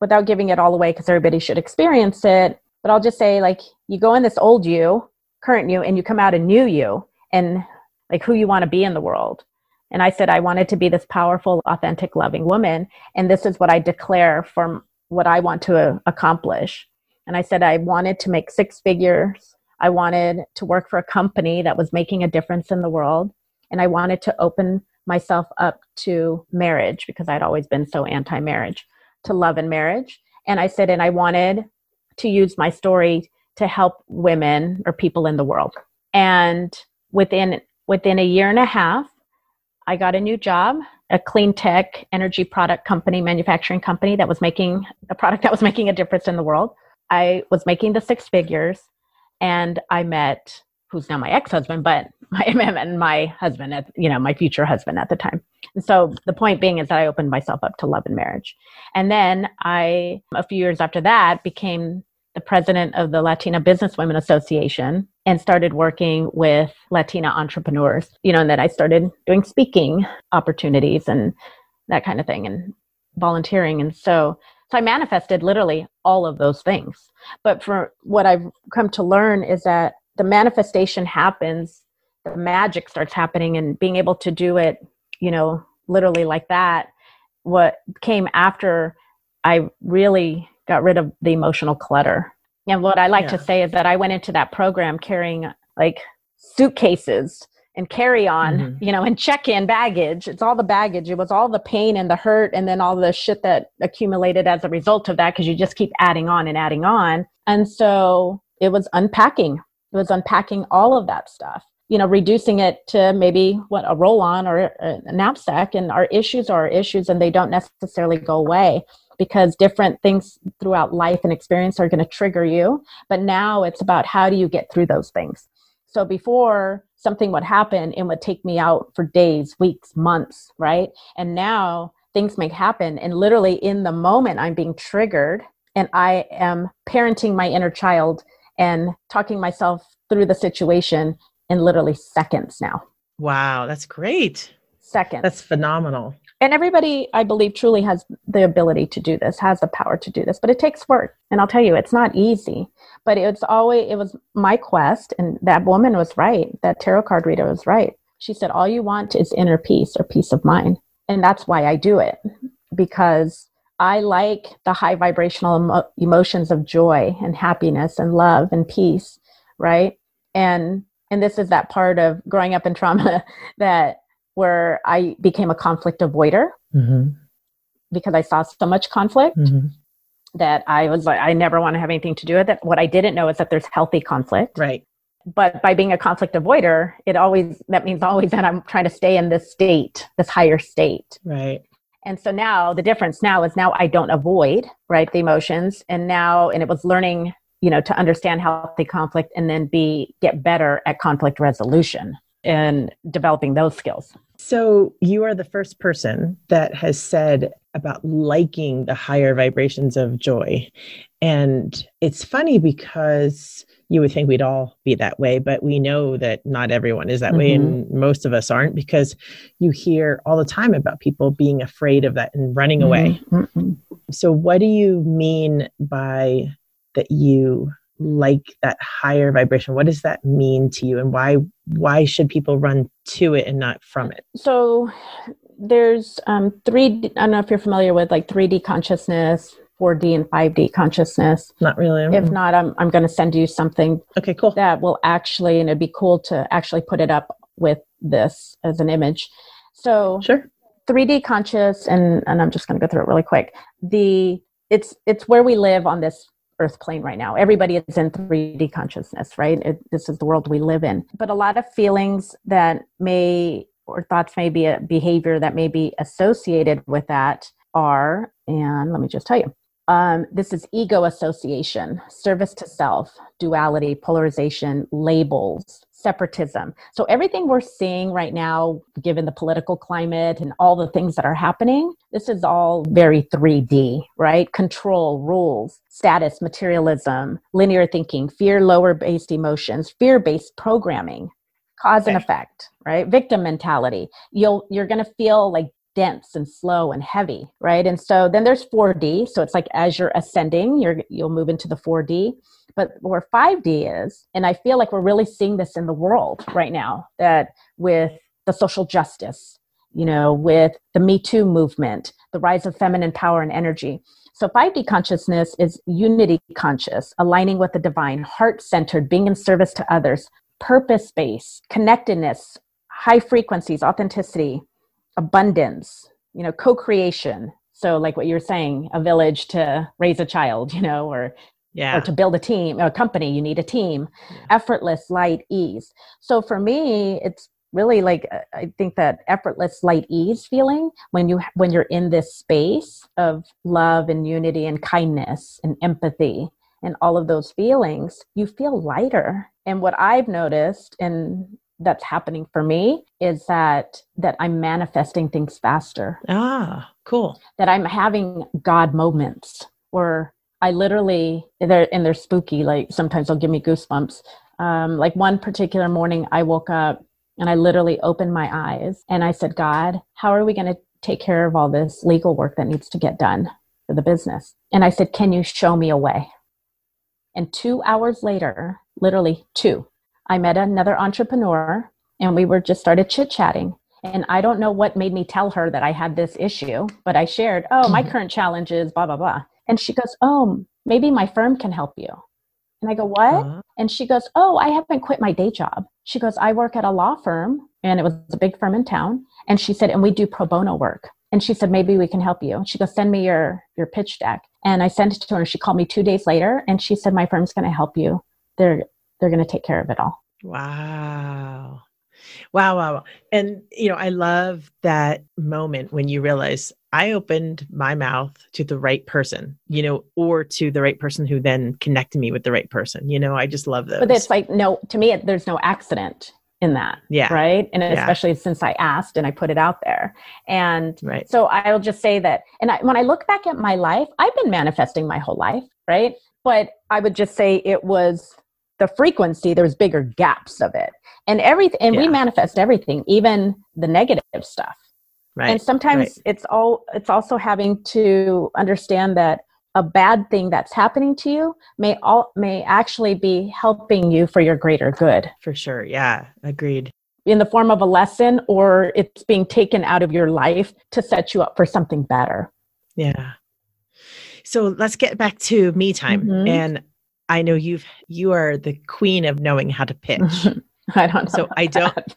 without giving it all away because everybody should experience it, but I'll just say, like, you go in this old you, current you, and you come out a new you and like who you want to be in the world. And I said, I wanted to be this powerful, authentic, loving woman. And this is what I declare from what I want to uh, accomplish. And I said, I wanted to make six figures I wanted to work for a company that was making a difference in the world. And I wanted to open myself up to marriage because I'd always been so anti marriage, to love and marriage. And I said, and I wanted to use my story to help women or people in the world. And within within a year and a half, I got a new job, a clean tech energy product company, manufacturing company that was making a product that was making a difference in the world. I was making the six figures and I met who's now my ex-husband, but my and my husband at you know my future husband at the time. And so the point being is that I opened myself up to love and marriage, and then I a few years after that became the president of the Latina Business Women Association and started working with Latina entrepreneurs. You know, and then I started doing speaking opportunities and that kind of thing and volunteering, and so so I manifested literally all of those things. But for what I've come to learn is that the manifestation happens, the magic starts happening, and being able to do it, you know, literally like that. What came after I really got rid of the emotional clutter. And what I like yeah. to say is that I went into that program carrying like suitcases and carry on, mm-hmm. you know, and check in baggage. It's all the baggage. It was all the pain and the hurt and then all the shit that accumulated as a result of that because you just keep adding on and adding on. And so it was unpacking. It was unpacking all of that stuff, you know, reducing it to maybe what a roll on or a knapsack. And our issues are our issues and they don't necessarily go away because different things throughout life and experience are going to trigger you. But now it's about how do you get through those things. So before something would happen and would take me out for days, weeks, months, right? And now things may happen and literally in the moment I'm being triggered and I am parenting my inner child and talking myself through the situation in literally seconds now. Wow, that's great. Seconds. That's phenomenal. And everybody i believe truly has the ability to do this has the power to do this but it takes work. And i'll tell you it's not easy but it's always it was my quest and that woman was right. That tarot card reader was right. She said all you want is inner peace or peace of mind. And that's why i do it because i like the high vibrational emo- emotions of joy and happiness and love and peace right? And and this is that part of growing up in trauma that where I became a conflict avoider mm-hmm. because I saw so much conflict mm-hmm. that I was like, I never want to have anything to do with it. What I didn't know is that there's healthy conflict. Right. But by being a conflict avoider, it always, that means always that I'm trying to stay in this state, this higher state. Right. And so now the difference now is now I don't avoid, right, the emotions. And now, and it was learning, you know, to understand healthy conflict and then be, get better at conflict resolution and developing those skills. So, you are the first person that has said about liking the higher vibrations of joy. And it's funny because you would think we'd all be that way, but we know that not everyone is that mm-hmm. way, and most of us aren't because you hear all the time about people being afraid of that and running mm-hmm. away. Mm-hmm. So, what do you mean by that you like that higher vibration? What does that mean to you and why why should people run to it and not from it? So there's um three i don't know if you're familiar with like 3d consciousness 4d and 5d consciousness. Not really if not i'm, I'm going to send you something okay cool. that will actually and it'd be cool to actually put it up with this as an image. So sure. 3d conscious and and i'm just going to go through it really quick. The it's it's where we live on this earth plane right now. Everybody is in 3D consciousness, right? It, this is the world we live in. But a lot of feelings that may, or thoughts may be a behavior that may be associated with that are, and let me just tell you. Um, this is ego association, service to self, duality, polarization, labels, separatism. So, everything we're seeing right now, given the political climate and all the things that are happening, this is all very 3D, right? Control, rules, status, materialism, linear thinking, fear, lower based emotions, fear based programming, cause and effect, right? Victim mentality. You'll, you're going to feel like dense and slow and heavy right and so then there's 4d so it's like as you're ascending you're you'll move into the 4d but where 5D is, and I feel like we're really seeing this in the world right now, that with the social justice, you know, with the Me Too movement, the rise of feminine power and energy. So 5D consciousness is unity conscious, aligning with the divine, heart centered, being in service to others, purpose based, connectedness, high frequencies, authenticity, abundance, you know, co creation. So, like what you're saying, a village to raise a child, you know, or yeah. or to build a team a company you need a team yeah. effortless light ease so for me it's really like uh, i think that effortless light ease feeling when you when you're in this space of love and unity and kindness and empathy and all of those feelings you feel lighter and what i've noticed and that's happening for me is that that i'm manifesting things faster ah cool that i'm having god moments where I literally they're and they're spooky. Like sometimes they'll give me goosebumps. Um, like one particular morning, I woke up and I literally opened my eyes and I said, God, how are we going to take care of all this legal work that needs to get done for the business? And I said, Can you show me a way? And two hours later, literally two, I met another entrepreneur and we were just started chit chatting. And I don't know what made me tell her that I had this issue, but I shared, oh, my current challenge is blah, blah, blah. And she goes, Oh, maybe my firm can help you. And I go, What? Uh-huh. And she goes, Oh, I haven't quit my day job. She goes, I work at a law firm, and it was a big firm in town. And she said, And we do pro bono work. And she said, Maybe we can help you. She goes, Send me your, your pitch deck. And I sent it to her, and she called me two days later, and she said, My firm's going to help you. They're, they're going to take care of it all. Wow. Wow, wow, wow. And, you know, I love that moment when you realize I opened my mouth to the right person, you know, or to the right person who then connected me with the right person. You know, I just love those. But it's like, no, to me, there's no accident in that. Yeah. Right. And yeah. especially since I asked and I put it out there. And right. so I'll just say that, and I, when I look back at my life, I've been manifesting my whole life. Right. But I would just say it was the frequency, there was bigger gaps of it. And everything, and yeah. we manifest everything, even the negative stuff Right. And sometimes right. it's all it's also having to understand that a bad thing that's happening to you may all may actually be helping you for your greater good. For sure. Yeah. Agreed. In the form of a lesson or it's being taken out of your life to set you up for something better. Yeah. So let's get back to Me Tyme. Mm-hmm. And I know you've you are the queen of knowing how to pitch. I don't So I don't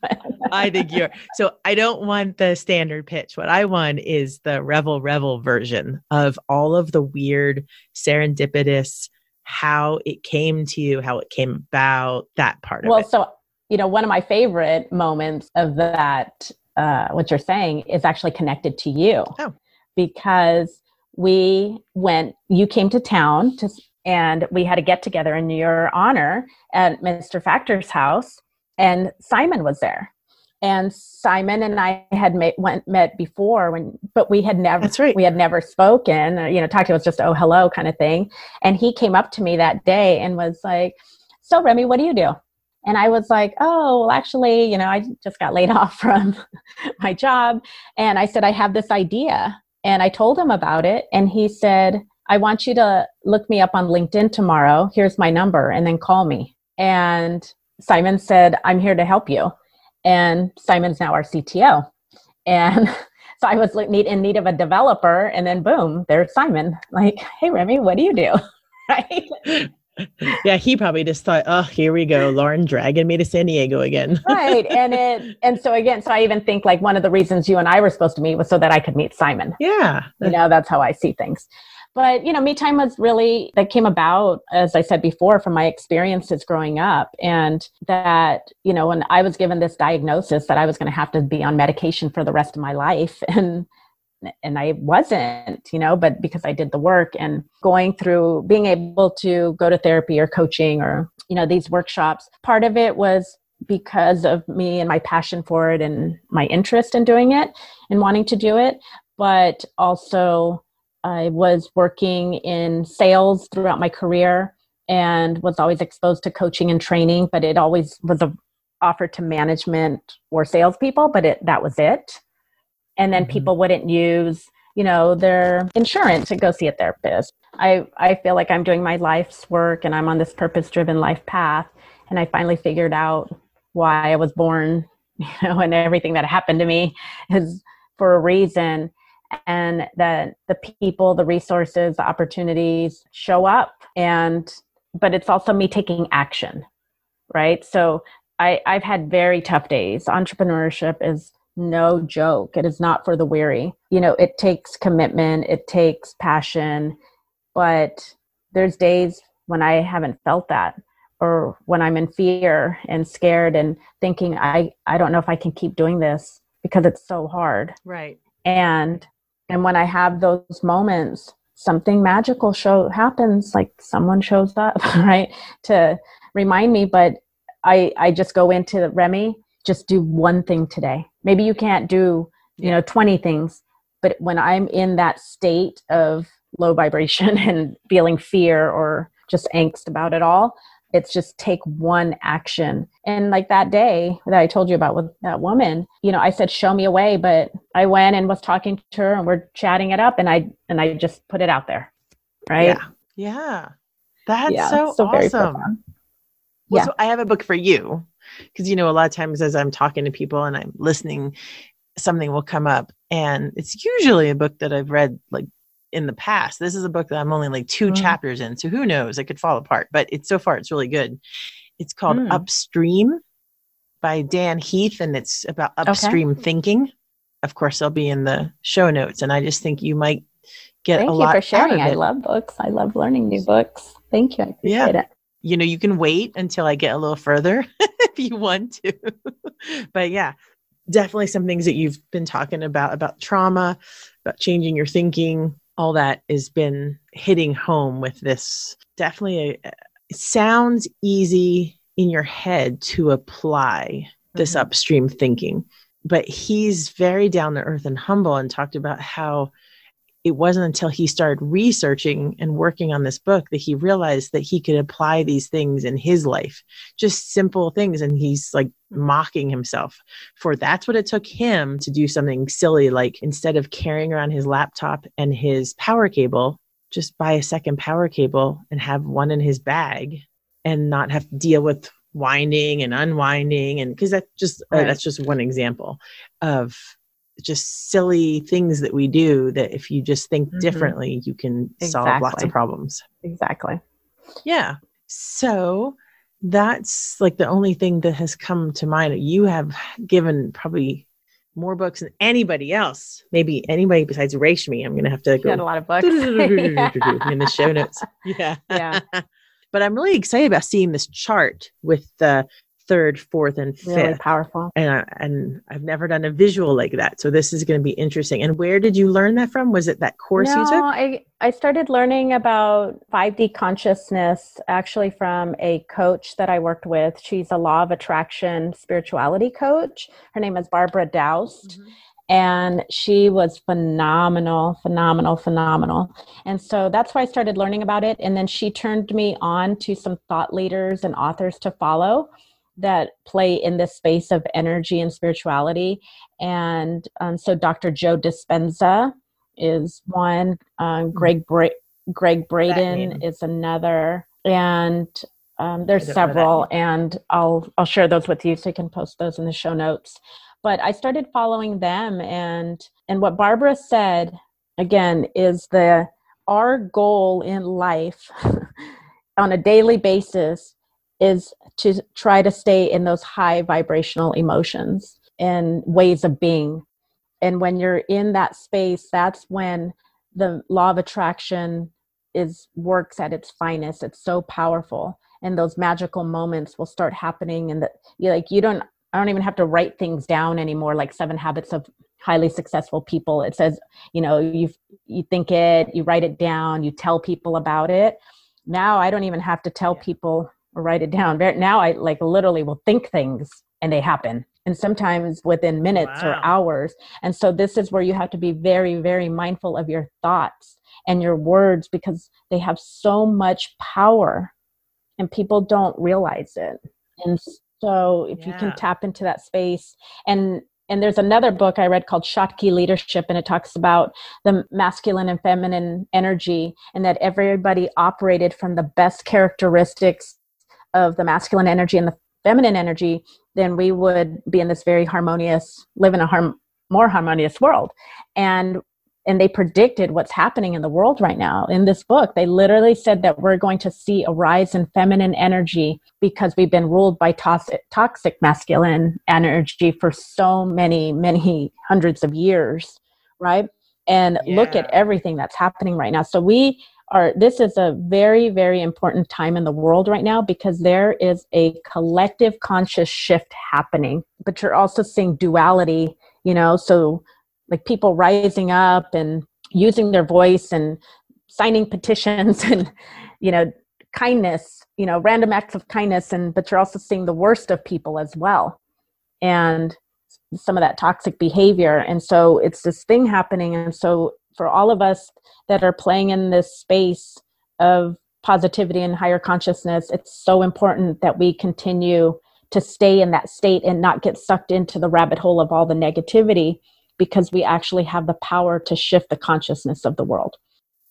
I think you're so I don't want the standard pitch. What I want is the revel revel version of all of the weird serendipitous how it came to you, how it came about, that part well, of it. Well, so you know, one of my favorite moments of that uh, what you're saying is actually connected to you. Oh. Because we went you came to town to and we had a get together in your honor at Mr. Factor's house and Simon was there. And Simon and I had met, went, met before when, but we had never, That's right. we had never spoken, uh, you know, talked to us just, oh, hello kind of thing. And he came up to me that day and was like, so Remy, what do you do? And I was like, oh, well, actually, you know, I just got laid off from my job. And I said, I have this idea. And I told him about it. And he said, I want you to look me up on LinkedIn tomorrow. Here's my number and then call me. And Simon said, I'm here to help you. And Simon's now our CTO. And so I was in need of a developer. And then boom, there's Simon. Like, hey, Remy, what do you do? right? yeah, he probably just thought, oh, here we go, Lauren dragging me to San Diego again. right. And it and so again, so I even think like one of the reasons you and I were supposed to meet was so that I could meet Simon. Yeah. You know, that's how I see things. But, you know, Me Tyme was really, that came about, as I said before, from my experiences growing up. And that, you know, when I was given this diagnosis that I was going to have to be on medication for the rest of my life. And, and I wasn't, you know, but because I did the work and going through being able to go to therapy or coaching or, you know, these workshops, part of it was because of me and my passion for it and my interest in doing it and wanting to do it, but also I was working in sales throughout my career and was always exposed to coaching and training, but it always was a, offered to management or salespeople, but it, that was it. And then mm-hmm. people wouldn't use, you know, their insurance to go see a therapist. I, I feel like I'm doing my life's work and I'm on this purpose driven life path. And I finally figured out why I was born, you know, and everything that happened to me is for a reason and that the people, the resources, the opportunities show up. And, but it's also me taking action, right? So I, I've had very tough days. Entrepreneurship is no joke. It is not for the weary. You know, it takes commitment, it takes passion, but there's days when I haven't felt that or when I'm in fear and scared and thinking I I don't know if I can keep doing this because it's so hard. Right. And and when i have those moments something magical show happens like someone shows up right to remind me. But i i just go into remy just do one thing today. Maybe you can't do you know 20 things but when i'm in that state of low vibration and feeling fear or just angst about it all it's just take one action. And like that day that I told you about with that woman, you know, I said, show me a way, but I went and was talking to her and we're chatting it up and I, and I just put it out there. Right. Yeah. Yeah. That's yeah, so, so awesome. Well, yeah. So I have a book for you because, you know, a lot of times as I'm talking to people and I'm listening, something will come up and it's usually a book that I've read like in the past. This is a book that I'm only like 2 mm. chapters in, so who knows? It could fall apart, but it's so far it's really good. It's called mm. Upstream by Dan Heath, and it's about upstream okay. thinking. Of course, they'll be in the show notes, and I just think you might get Thank a lot. Thank you for sharing. I love books. I love learning new books. Thank you. I appreciate yeah. it. You know, you can wait until I get a little further if you want to. but yeah, definitely some things that you've been talking about about trauma, about changing your thinking, all that has been hitting home with this. Definitely, a, sounds easy in your head to apply this mm-hmm. upstream thinking, but he's very down to earth and humble and talked about how it wasn't until he started researching and working on this book that he realized that he could apply these things in his life just simple things and he's like mocking himself for that's what it took him to do something silly like instead of carrying around his laptop and his power cable just buy a second power cable and have one in his bag and not have to deal with winding and unwinding and because that's just uh, right. uh, that's just one example of just silly things that we do that if you just think mm-hmm. differently you can exactly. solve lots of problems. Exactly. Yeah. So that's like the only thing that has come to mind. You have given probably more books than anybody else maybe anybody besides Rashmi. i'm gonna have to go a lot of books. in the show notes. Yeah yeah. But I'm really excited about seeing this chart with the third, fourth, and fifth. Really powerful. And I, and I've never done a visual like that, so this is going to be interesting. And where did you learn that from? Was it that course no, you took? I I started learning about 5D consciousness actually from a coach that I worked with. She's a law of attraction spirituality coach. Her name is Barbara Daoust. Mm-hmm and she was phenomenal phenomenal phenomenal and so that's why i started learning about it and then she turned me on to some thought leaders and authors to follow that play in this space of energy and spirituality. And um, so dr joe dispenza is one um, greg Bra- gregg braden is another. And um, there's several and i'll i'll share those with you so you can post those in the show notes. But i started following them and and what barbara said again is the our goal in life on a daily basis is to try to stay in those high vibrational emotions and ways of being and when you're in that space that's when the law of attraction is works at its finest it's so powerful and those magical moments will start happening and that you like you don't I don't even have to write things down anymore, like Seven Habits of Highly Successful People. It says, you know, you you think it, you write it down, you tell people about it. Now I don't even have to tell people write it down. Now I like literally will think things and they happen. And sometimes within minutes wow. or hours. And so this is where you have to be very, very mindful of your thoughts and your words because they have so much power and people don't realize it. And so if yeah. you can tap into that space and and there's another book I read called Shakti Leadership, and it talks about the masculine and feminine energy, and that everybody operated from the best characteristics of the masculine energy and the feminine energy, then we would be in this very harmonious, live in a harm, more harmonious world. And and they predicted what's happening in the world right now in this book they literally said that we're going to see a rise in feminine energy because we've been ruled by toxic, toxic masculine energy for so many many hundreds of years right and yeah. look at everything that's happening right now so we are this is a very very important time in the world right now because there is a collective conscious shift happening but you're also seeing duality you know? So like people rising up and using their voice and signing petitions and you know kindness you know random acts of kindness and but you're also seeing the worst of people as well and some of that toxic behavior. And so it's this thing happening. And so for all of us that are playing in this space of positivity and higher consciousness it's so important that we continue to stay in that state and not get sucked into the rabbit hole of all the negativity because we actually have the power to shift the consciousness of the world.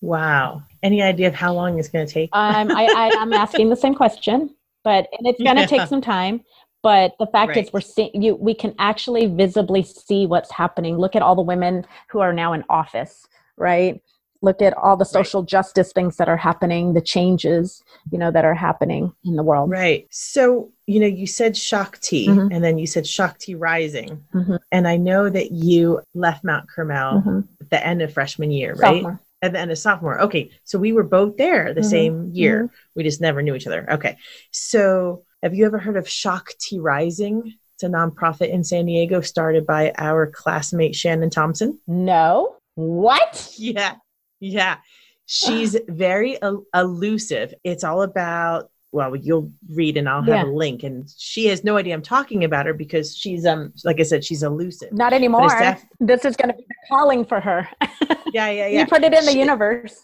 Wow. Any idea of how long it's going to take? um, I, I, am asking the same question, but and it's going to yeah. take some time. But the fact right. is, we're seeing you. We can actually visibly see what's happening. Look at all the women who are now in office, right? Look at all the social right. justice things that are happening, the changes, you know, that are happening in the world. Right. So you know, you said Shakti mm-hmm. and then you said Shakti Rising. Mm-hmm. And I know that you left Mount Carmel mm-hmm. at the end of freshman year, right? Sophomore. At the end of sophomore. Okay. So we were both there the mm-hmm. same year. Mm-hmm. We just never knew each other. Okay. So have you ever heard of Shakti Rising? It's a nonprofit in San Diego started by our classmate Shannon Thompson. No. What? Yeah. Yeah. She's very el- elusive. It's all about well you'll read and i'll have yeah. a link and she has no idea i'm talking about her because she's um like i said she's elusive not anymore def- this is going to be calling for her yeah, yeah, yeah. You put it in the she, universe.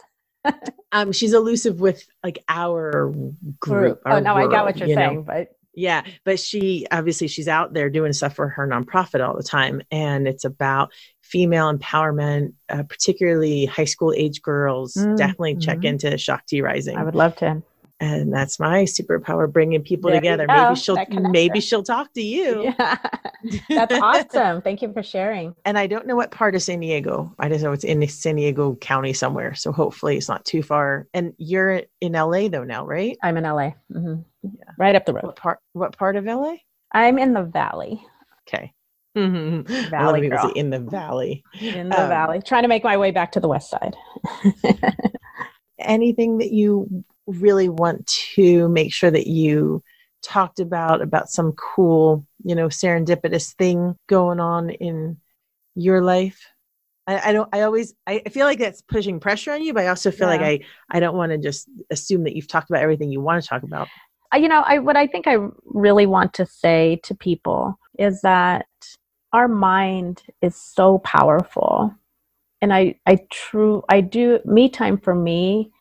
Um, she's elusive with like our group. Oh, our oh no, world, I got what you're you saying, know? but yeah, but she obviously she's out there doing stuff for her nonprofit all the time, and it's about female empowerment, uh, particularly high school age girls. Mm-hmm. Definitely check mm-hmm. into Shakti Rising. I would love to and that's my superpower bringing people there together. maybe she'll maybe she'll talk to you. Yeah. That's awesome. Thank you for sharing. And i don't know what part of san diego i just know it's in san diego county somewhere so hopefully it's not too far. And you're in la though now right? I'm in la mm-hmm. yeah. right up the road. What part what part of la i'm in the valley. Okay. Mm-hmm. Valley girl. in the valley. In the um, valley. Trying to make my way back to the west side. anything that you really want to make sure that you talked about about some cool you know serendipitous thing going on in your life. I, I, don't i always I feel like that's pushing pressure on you but i also feel yeah. like i i don't want to just assume that you've talked about everything you want to talk about. You know i what i think i really want to say to people is that our mind is so powerful. And i i true i do Me Tyme for me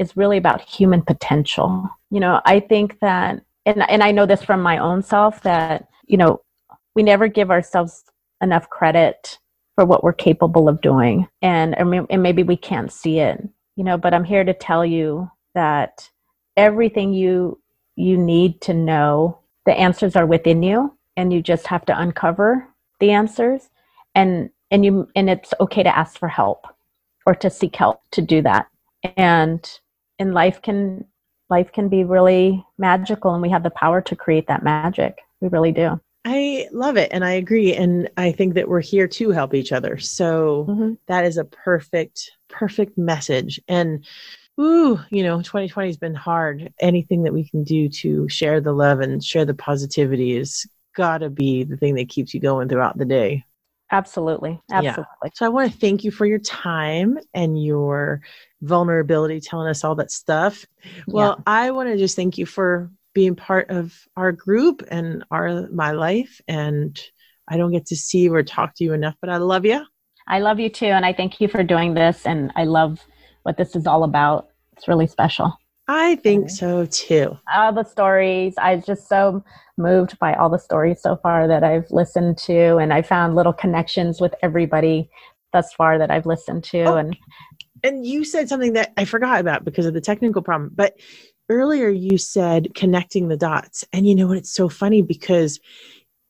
is really about human potential. You know, I think that, and, and I know this from my own self, that, you know, we never give ourselves enough credit for what we're capable of doing. And, and maybe we can't see it, you know, but I'm here to tell you that everything you you need to know the answers are within you and you just have to uncover the answers and and you and it's okay to ask for help or to seek help to do that and and life can life can be really magical and we have the power to create that magic. We really do. I love it and i agree and i think that we're here to help each other. So mm-hmm. that is a perfect perfect message and ooh you know 2020 has been hard. Anything that we can do to share the love and share the positivity is gotta be the thing that keeps you going throughout the day Absolutely. Absolutely. Yeah. So I want to thank you for your time and your vulnerability, telling us all that stuff. Well, yeah. I want to just thank you for being part of our group and our my life. And I don't get to see or talk to you enough, but I love you. I love you too. And I thank you for doing this. And I love what this is all about. It's really special. I think so too. All the stories. I was just so moved by all the stories so far that I've listened to, and I found little connections with everybody thus far that I've listened to. Oh, and and you said something that I forgot about because of the technical problem, but earlier you said connecting the dots, and you know what? It's so funny because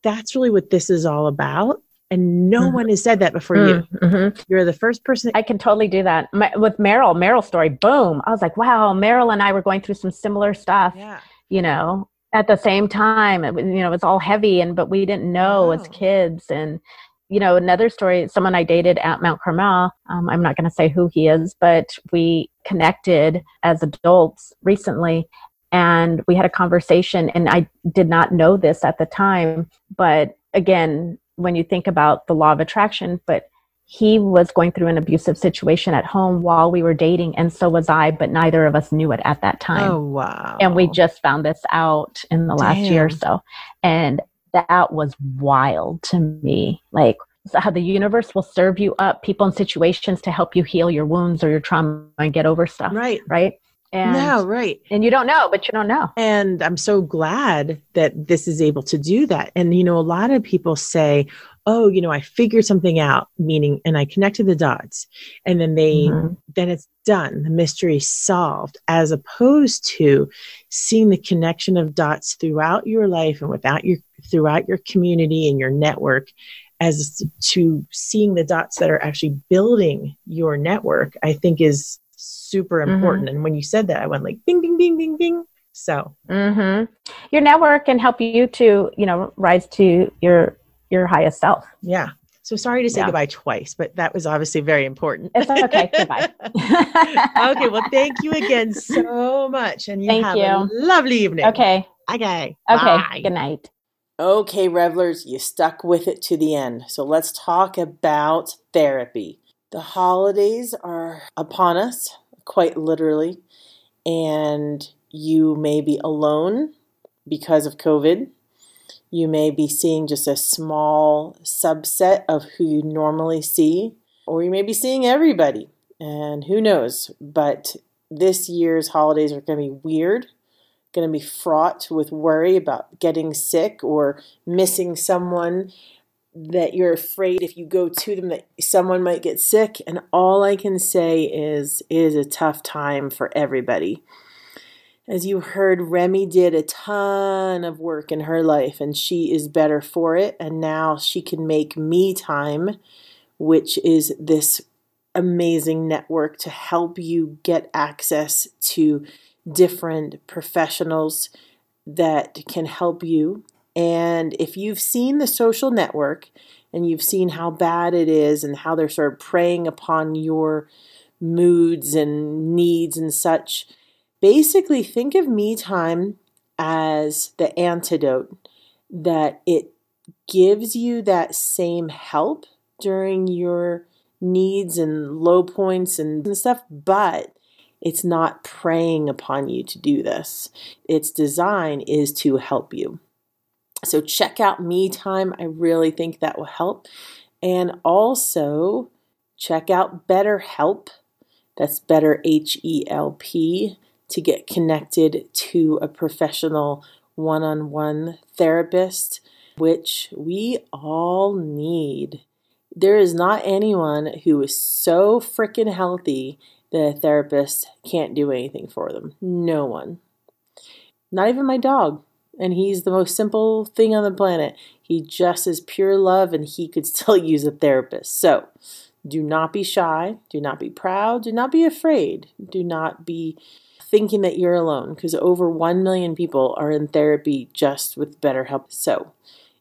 that's really what this is all about and no mm-hmm. one has said that before you. Mm-hmm. You're the first person. I can totally do that My, with Meryl. Meryl story, boom! I was like, wow, Meryl and I were going through some similar stuff. Yeah. You know, at the same time, it, you know, it was all heavy, and but we didn't know oh. as kids. And you know, another story, someone I dated at Mount Carmel. Um, I'm not going to say who he is, but we connected as adults recently, and we had a conversation. And I did not know this at the time, but again when you think about the law of attraction, but he was going through an abusive situation at home while we were dating, and so was I, but neither of us knew it at that time. Oh, wow. And we just found this out in the last Damn. year or so. And that was wild to me. Like, how the universe will serve you up people in situations to help you heal your wounds or your trauma and get over stuff. Right. Right. And, no, right. And you don't know, but you don't know. And I'm so glad that this is able to do that. And, you know, a lot of people say, oh, you know, I figured something out, meaning, and I connected the dots. And then they, mm-hmm. then it's done. The mystery solved, as opposed to seeing the connection of dots throughout your life and without your, throughout your community and your network as to seeing the dots that are actually building your network, I think is super mm-hmm. important. Mm-hmm. And when you said that, I went like bing, bing, bing, bing, bing. So mm-hmm. your network can help you to, you know, rise to your your highest self. Yeah. So sorry to say yeah. goodbye twice, but that was obviously very important. It's okay. goodbye. okay. Well, thank you again so much. And you thank have you. a lovely evening. Okay. Okay. Okay. Bye. Good night. Okay, revelers, you stuck with it to the end. So let's talk about therapy. The holidays are upon us quite literally, and you may be alone because of COVID. You may be seeing just a small subset of who you normally see. or you may be seeing everybody. And who knows? But this year's holidays are going to be weird, going to be fraught with worry about getting sick or missing someone that you're afraid if you go to them that someone might get sick and all I can say is it is a tough time for everybody. As you heard Remy did a ton of work in her life and she is better for it and now she can make Me Tyme which is this amazing network to help you get access to different professionals that can help you and if you've seen the social network and you've seen how bad it is and how they're sort of preying upon your moods and needs and such, basically think of Me Tyme as the antidote that it gives you that same help during your needs and low points and stuff, but it's not preying upon you to do this. Its design is to help you. So check out Me Tyme. I really think that will help. And also check out BetterHelp. That's better H E L P to get connected to a professional one on one therapist, which we all need. There is not anyone who is so freaking healthy that a therapist can't do anything for them. No one. Not even my dog and he's the most simple thing on the planet. He just is pure love and he could still use a therapist. So do not be shy, do not be proud, do not be afraid, do not be thinking that you're alone because over 1 million people are in therapy just with BetterHelp. So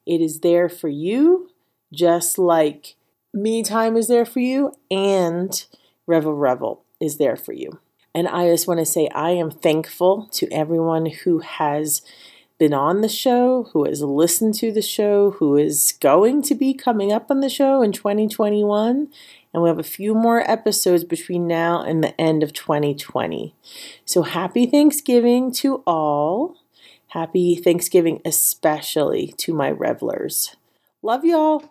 it is there for you, just like Me Tyme is there for you and Revel Revel is there for you. And I just want to say I am thankful to everyone who has been on the show, who has listened to the show, who is going to be coming up on the show in 2021. And we have a few more episodes between now and the end of 2020. So happy Thanksgiving to all. Happy Thanksgiving, especially to my revelers. Love y'all.